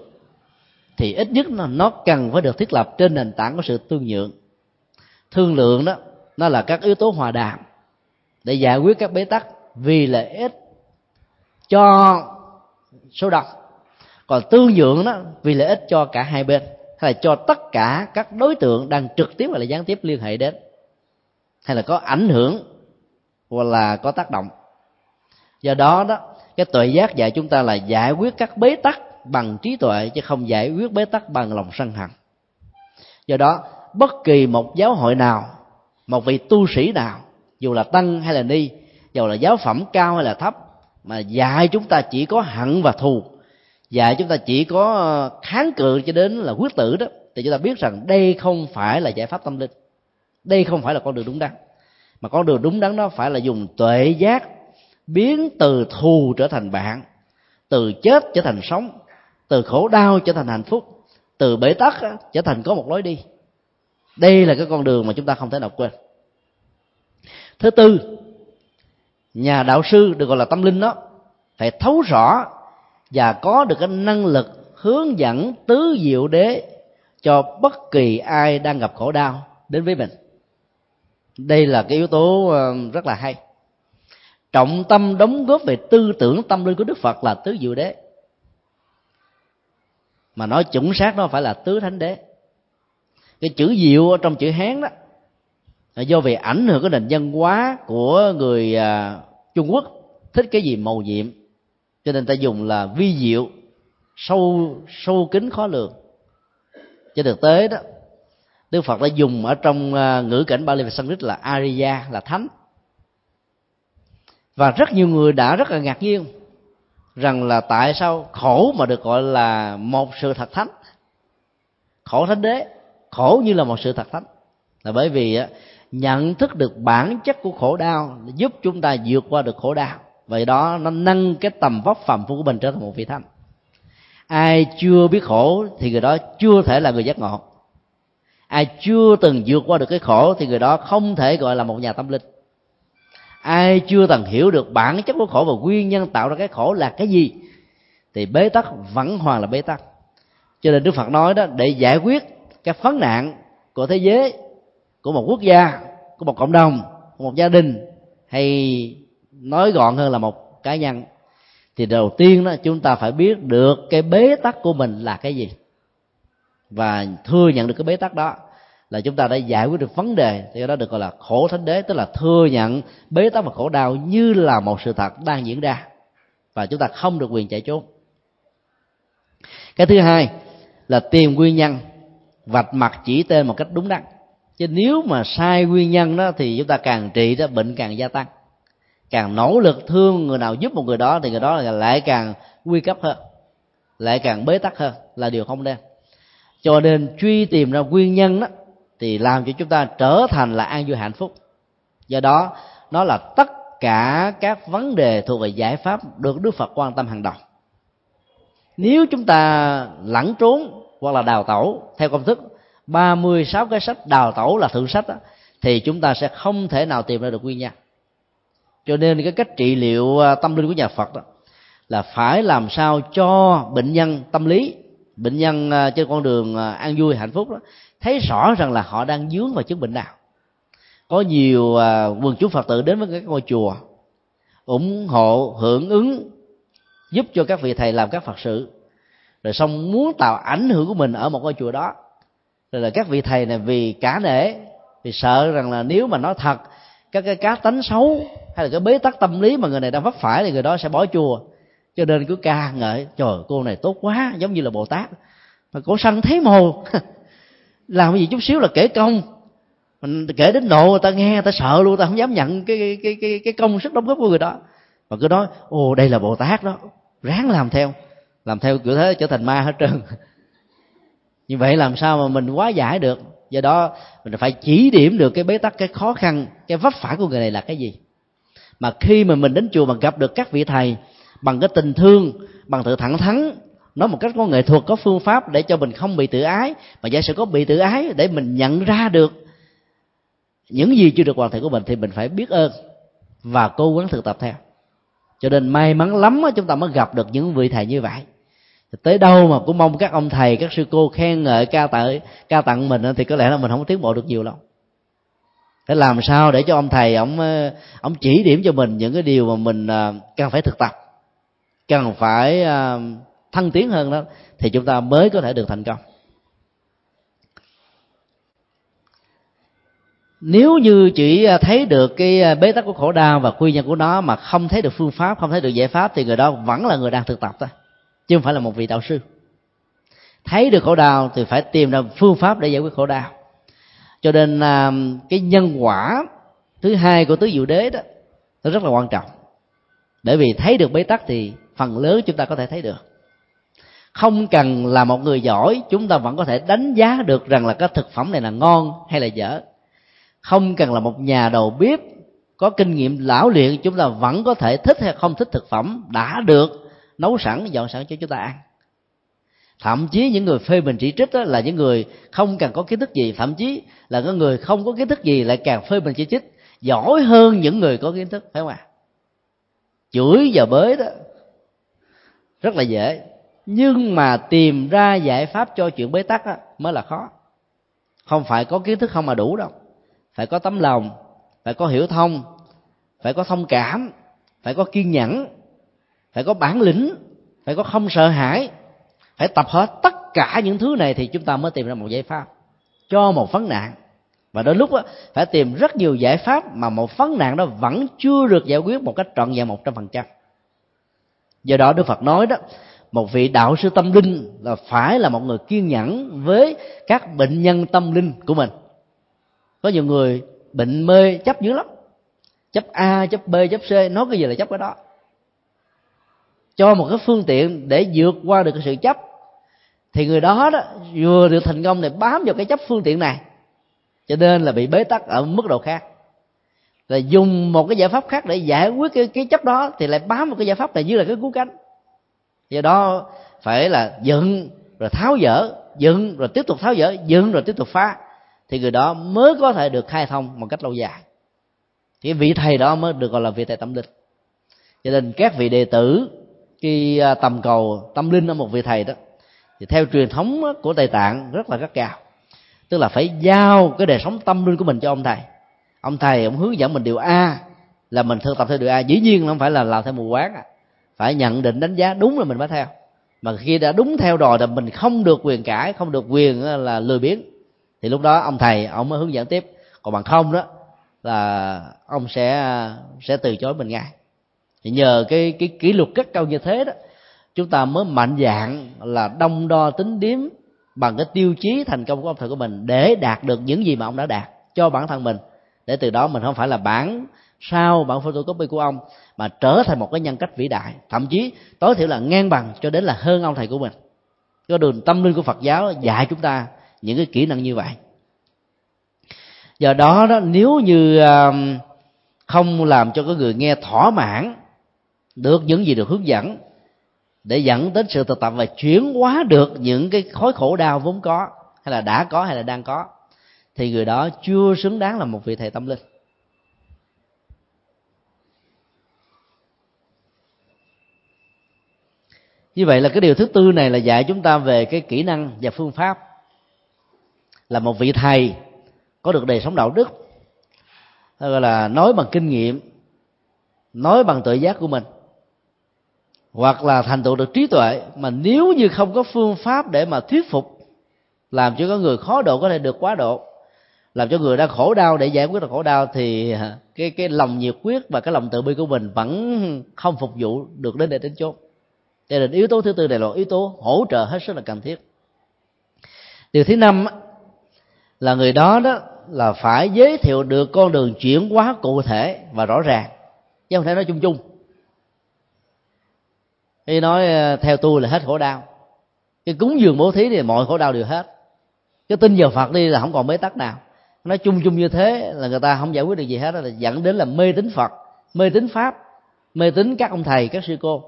thì ít nhất là nó cần phải được thiết lập trên nền tảng của sự tương nhượng. Thương lượng đó, nó là các yếu tố hòa đàm để giải quyết các bế tắc vì lợi ích cho số đông còn tương nhượng đó, vì lợi ích cho cả hai bên, hay là cho tất cả các đối tượng đang trực tiếp hoặc là gián tiếp liên hệ đến, hay là có ảnh hưởng hoặc là có tác động. Do đó đó, cái tuệ giác dạy chúng ta là giải quyết các bế tắc bằng trí tuệ, chứ không giải quyết bế tắc bằng lòng sân hận. Do đó, bất kỳ một giáo hội nào, một vị tu sĩ nào, dù là tăng hay là ni, dù là giáo phẩm cao hay là thấp, mà dạy chúng ta chỉ có hận và thù và chúng ta chỉ có ờ, kháng cự cho đến là quyết tử đó, thì chúng ta biết rằng đây không phải là giải pháp tâm linh. Đây không phải là con đường đúng đắn. Mà con đường đúng đắn đó phải là dùng tuệ giác biến từ thù trở thành bạn, từ chết trở thành sống, từ khổ đau trở thành hạnh phúc, từ bể tắc trở thành có một lối đi. Đây là cái con đường mà chúng ta không thể nào quên. Thứ tư, nhà đạo sư được gọi là tâm linh đó, phải thấu rõ và có được cái năng lực hướng dẫn tứ diệu đế cho bất kỳ ai đang gặp khổ đau đến với mình. Đây là cái yếu tố ờ, rất là hay. Trọng tâm đóng góp về tư tưởng tâm linh của đức phật là tứ diệu đế. Mà nói chuẩn xác nó phải là tứ thánh đế. Cái chữ diệu ở trong chữ hán đó, là do vì ảnh hưởng cái nền văn hóa của người à, trung quốc, thích cái gì màu nhiệm cho nên ta dùng là vi diệu, sâu sâu kín khó lường. Trên thực tế đó, đức phật đã dùng ở trong à, ngữ cảnh bali và sanskrit là ariya là thánh. Và rất nhiều người đã rất là ngạc nhiên rằng là tại sao khổ mà được gọi là một sự thật thánh. Khổ thánh đế, khổ như là một sự thật thánh. Là bởi vì nhận thức được bản chất của khổ đau giúp chúng ta vượt qua được khổ đau vậy đó, nó nâng cái tầm vóc phẩm của mình trở thành một vị thánh. Ai chưa biết khổ thì người đó chưa thể là người giác ngộ. Ai chưa từng vượt qua được cái khổ thì người đó không thể gọi là một nhà tâm linh. Ai chưa từng hiểu được bản chất của khổ và nguyên nhân tạo ra cái khổ là cái gì, thì bế tắc vẫn hoàn là bế tắc. Cho nên đức phật nói đó, để giải quyết cái phấn nạn của thế giới, của một quốc gia, của một cộng đồng, của một gia đình, hay nói gọn hơn là một cá nhân, thì đầu tiên đó, chúng ta phải biết được cái bế tắc của mình là cái gì. Và thừa nhận được cái bế tắc đó là chúng ta đã giải quyết được vấn đề, thì đó được gọi là khổ thánh đế, tức là thừa nhận bế tắc và khổ đau như là một sự thật đang diễn ra. Và chúng ta không được quyền chạy trốn. Cái thứ hai là tìm nguyên nhân, vạch mặt chỉ tên một cách đúng đắn. Chứ nếu mà sai nguyên nhân đó, thì chúng ta càng trị đó, bệnh càng gia tăng càng nỗ lực thương người nào giúp một người đó thì người đó lại càng nguy cấp hơn lại càng bế tắc hơn là điều không nên. Cho nên truy tìm ra nguyên nhân đó thì làm cho chúng ta trở thành là an vui hạnh phúc. Do đó nó là tất cả các vấn đề thuộc về giải pháp được đức phật quan tâm hàng đầu. Nếu chúng ta lẩn trốn hoặc là đào tẩu theo công thức 36 cái sách đào tẩu là thượng sách đó, thì chúng ta sẽ không thể nào tìm ra được nguyên nhân cho nên cái cách trị liệu à, tâm linh của nhà phật đó là phải làm sao cho bệnh nhân tâm lý, bệnh nhân à, trên con đường à, an vui, hạnh phúc đó, thấy rõ rằng là họ đang dướng vào chứng bệnh nào. Có nhiều quần chúng phật tử đến với các ngôi chùa, ủng hộ, hưởng ứng, giúp cho các vị thầy làm các phật sự. Rồi xong muốn tạo ảnh hưởng của mình ở một ngôi chùa đó. Rồi là các vị thầy này vì cả nể, vì sợ rằng là nếu mà nói thật các cái cá tánh xấu hay là cái bế tắc tâm lý mà người này đang vấp phải thì người đó sẽ bỏ chùa. Cho nên cứ ca ngợi trời cô này tốt quá giống như là bồ tát. Mà cổ sanh thấy mồ. *laughs* Làm cái gì chút xíu là kể công. Mình kể đến nộ người ta nghe người ta sợ luôn ta không dám nhận cái cái cái cái, công sức đóng góp của người đó. Mà cứ nói ồ đây là bồ tát đó. Ráng làm theo. Làm theo kiểu thế trở thành ma hết trơn. *laughs* Như vậy làm sao mà mình quá giải được? Do đó, mình phải chỉ điểm được cái bế tắc, cái khó khăn, cái vấp phải của người này là cái gì? Mà khi mà mình đến chùa mà gặp được các vị thầy bằng cái tình thương, bằng sự thẳng thắn, nói một cách có nghệ thuật, có phương pháp để cho mình không bị tự ái, mà giả sử có bị tự ái để mình nhận ra được những gì chưa được hoàn thiện của mình thì mình phải biết ơn và cố gắng thực tập theo. Cho nên may mắn lắm chúng ta mới gặp được những vị thầy như vậy tới đâu mà cũng mong các ông thầy, các sư cô khen ngợi ca tặng ca tặng mình thì có lẽ là mình không tiến bộ được nhiều lắm. để làm sao để cho ông thầy, ông ờ, ông chỉ điểm cho mình những cái điều mà mình ờ, cần phải thực tập, cần phải ờ, thăng tiến hơn đó, thì chúng ta mới có thể được thành công nếu như chỉ thấy được cái bế tắc của khổ đau và quy nhân của nó mà không thấy được phương pháp, không thấy được giải pháp, thì người đó vẫn là người đang thực tập thôi chứ không phải là một vị đạo sư. Thấy được khổ đau thì phải tìm ra phương pháp để giải quyết khổ đau. Cho nên à, cái nhân quả thứ hai của tứ diệu đế đó, nó rất là quan trọng. Bởi vì thấy được bế tắc thì phần lớn chúng ta có thể thấy được. Không cần là một người giỏi, chúng ta vẫn có thể đánh giá được rằng là cái thực phẩm này là ngon hay là dở. Không cần là một nhà đầu bếp có kinh nghiệm lão luyện, chúng ta vẫn có thể thích hay không thích thực phẩm đã được nấu sẵn dọn sẵn cho chúng ta ăn. Thậm chí những người phê bình chỉ trích đó là những người không cần có kiến thức gì. Thậm chí là có người không có kiến thức gì lại càng phê bình chỉ trích. Giỏi hơn những người có kiến thức phải không ạ? À? chửi và bới đó rất là dễ. Nhưng mà tìm ra giải pháp cho chuyện bế tắc đó, mới là khó. Không phải có kiến thức không mà đủ đâu. Phải có tấm lòng phải có hiểu thông phải có thông cảm phải có kiên nhẫn phải có bản lĩnh phải có không sợ hãi phải tập hợp tất cả những thứ này thì chúng ta mới tìm ra một giải pháp cho một vấn nạn. Và đến lúc đó, phải tìm rất nhiều giải pháp mà một vấn nạn đó vẫn chưa được giải quyết một cách trọn vẹn một trăm phần trăm. Do đó đức phật nói đó một vị đạo sư tâm linh là phải là một người kiên nhẫn với các bệnh nhân tâm linh của mình. Có nhiều người bệnh mê chấp dữ lắm. Chấp a chấp b chấp c nói cái gì là chấp cái đó cho một cái phương tiện để vượt qua được cái sự chấp thì người đó đó vừa được thành công để bám vào cái chấp phương tiện này cho nên là bị bế tắc ở mức độ khác. Là dùng một cái giải pháp khác để giải quyết cái, cái chấp đó thì lại bám một cái giải pháp này như là cái cú cánh. Do đó phải là dựng rồi tháo dỡ dựng rồi tiếp tục tháo dỡ dựng rồi tiếp tục phá thì người đó mới có thể được khai thông một cách lâu dài. Thì vị thầy đó mới được gọi là vị thầy tâm linh. Cho nên các vị đệ tử khi à, tầm cầu, tâm linh ở một vị thầy đó, thì theo truyền thống của tây tạng rất là gắt gao. Tức là phải giao cái đời sống tâm linh của mình cho ông thầy. Ông thầy ông hướng dẫn mình điều a, là mình thực tập theo điều a. Dĩ nhiên không phải là làm theo mù quán à. phải nhận định, đánh giá đúng là mình mới theo. Mà khi đã đúng theo rồi thì mình không được quyền cãi, không được quyền là lười biếng. Thì lúc đó ông thầy, ông mới hướng dẫn tiếp. Còn bằng không đó, là ông sẽ à, sẽ từ chối mình ngay thì nhờ cái cái kỷ luật rất cao như thế đó, chúng ta mới mạnh dạng là đông đo tính điếm bằng cái tiêu chí thành công của ông thầy của mình để đạt được những gì mà ông đã đạt cho bản thân mình. Để từ đó mình không phải là bản sao, bản photocopy của ông, mà trở thành một cái nhân cách vĩ đại. Thậm chí tối thiểu là ngang bằng cho đến là hơn ông thầy của mình. Cái đường tâm linh của phật giáo dạy chúng ta những cái kỹ năng như vậy. Do đó đó, nếu như à, không làm cho cái người nghe thỏa mãn được những gì được hướng dẫn. Để dẫn đến sự thực tập và chuyển hóa được những cái khối khổ đau vốn có, hay là đã có, hay là đang có, thì người đó chưa xứng đáng là một vị thầy tâm linh. Như vậy là cái điều thứ tư này là dạy chúng ta về cái kỹ năng và phương pháp là một vị thầy có được đời sống đạo đức, gọi là nói bằng kinh nghiệm, nói bằng tự giác của mình hoặc là thành tựu được trí tuệ, mà nếu như không có phương pháp để mà thuyết phục, làm cho có người khó độ có thể được quá độ, làm cho người đang khổ đau để giải quyết được khổ đau, thì cái cái lòng nhiệt quyết và cái lòng tự bi của mình vẫn không phục vụ được đến để đến chốt cho nên yếu tố thứ tư này là yếu tố hỗ trợ hết sức là cần thiết. Điều thứ năm là người đó đó là phải giới thiệu được con đường chuyển hóa cụ thể và rõ ràng. Chứ không thể nói chung chung khi nói ờ, theo tôi là hết khổ đau. Cái cúng dường bố thí thì mọi khổ đau đều hết. Cái tin vào phật đi là không còn bế tắc nào. Nói chung chung như thế là người ta không giải quyết được gì hết, là dẫn đến là mê tín phật, mê tín pháp, mê tín các ông thầy, các sư cô.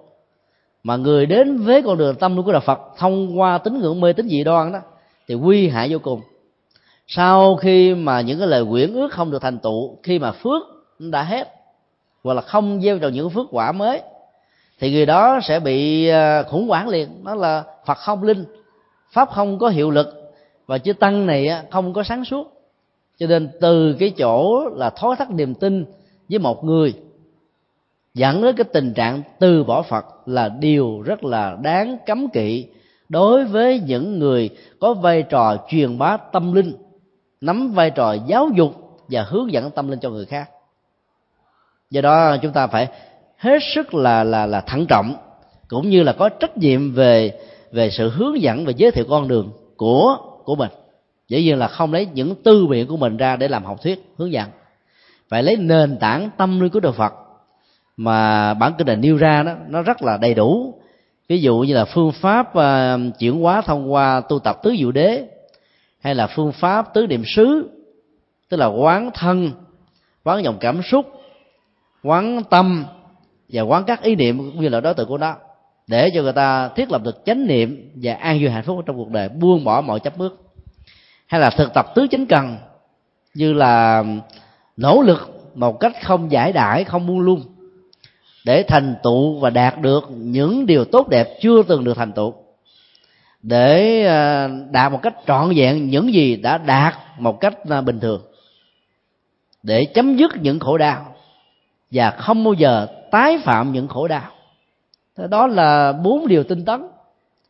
Mà người đến với con đường tâm của đạo phật thông qua tín ngưỡng mê tín dị đoan đó, thì nguy hại vô cùng. Sau khi mà những cái lời quyển ước không được thành tựu, khi mà phước đã hết, hoặc là không gieo trồng những phước quả mới thì người đó sẽ bị ờ, khủng hoảng liền. Đó là phật không linh. Pháp không có hiệu lực. Và chữ tăng này không có sáng suốt. Cho nên từ cái chỗ là thói thắt niềm tin với một người, dẫn đến cái tình trạng từ bỏ phật là điều rất là đáng cấm kỵ đối với những người có vai trò truyền bá tâm linh, nắm vai trò giáo dục và hướng dẫn tâm linh cho người khác. Do đó chúng ta phải hết sức là là là thận trọng cũng như là có trách nhiệm về về sự hướng dẫn và giới thiệu con đường của của mình. Dĩ nhiên là không lấy những tư biện của mình ra để làm học thuyết hướng dẫn. Phải lấy nền tảng tâm linh của đạo phật. Mà bản kinh này nêu ra đó nó rất là đầy đủ. Ví dụ như là phương pháp uh, chuyển hóa thông qua tu tập tứ diệu đế hay là phương pháp tứ niệm xứ tức là quán thân quán dòng cảm xúc quán tâm và quán các ý niệm cũng như là đối tượng của nó để cho người ta thiết lập được chánh niệm và an vui hạnh phúc trong cuộc đời, buông bỏ mọi chấp bước hay là thực tập tứ chính cần, như là nỗ lực một cách không giải đãi, không buông lung, để thành tựu và đạt được những điều tốt đẹp chưa từng được thành tựu. Để à, đạt một cách trọn vẹn những gì đã đạt một cách à, bình thường. Để chấm dứt những khổ đau và không bao giờ tái phạm những khổ đau. Đó là bốn điều tinh tấn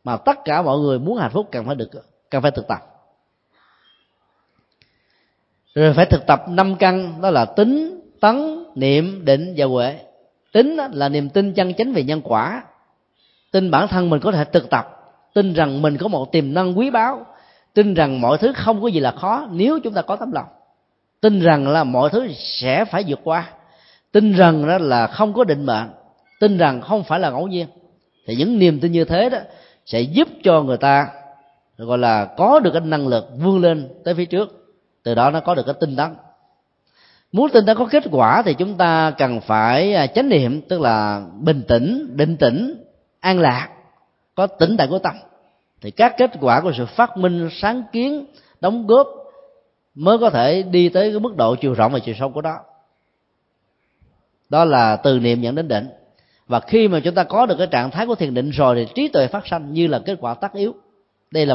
mà tất cả mọi người muốn hạnh phúc cần phải được, cần phải thực tập. Rồi phải thực tập năm căn, đó là tính, tấn, niệm, định và huệ. Tính là niềm tin chân chánh về nhân quả. Tin bản thân mình có thể thực tập, tin rằng mình có một tiềm năng quý báu, tin rằng mọi thứ không có gì là khó nếu chúng ta có tấm lòng. Tin rằng là mọi thứ sẽ phải vượt qua tin rằng đó là không có định mệnh tin rằng không phải là ngẫu nhiên. Thì những niềm tin như thế đó sẽ giúp cho người ta, gọi là, có được cái năng lực vươn lên tới phía trước. Từ đó nó có được cái tinh tấn muốn tinh tấn có kết quả thì chúng ta cần phải à, chánh niệm, tức là bình tĩnh, định tĩnh, an lạc, có tỉnh tại của tâm. Thì các kết quả của sự phát minh, sáng kiến, đóng góp mới có thể đi tới cái mức độ chiều rộng và chiều sâu của đó đó là từ niệm dẫn đến định. Và khi mà chúng ta có được cái trạng thái của thiền định rồi thì trí tuệ phát sanh như là kết quả tất yếu. Đây là một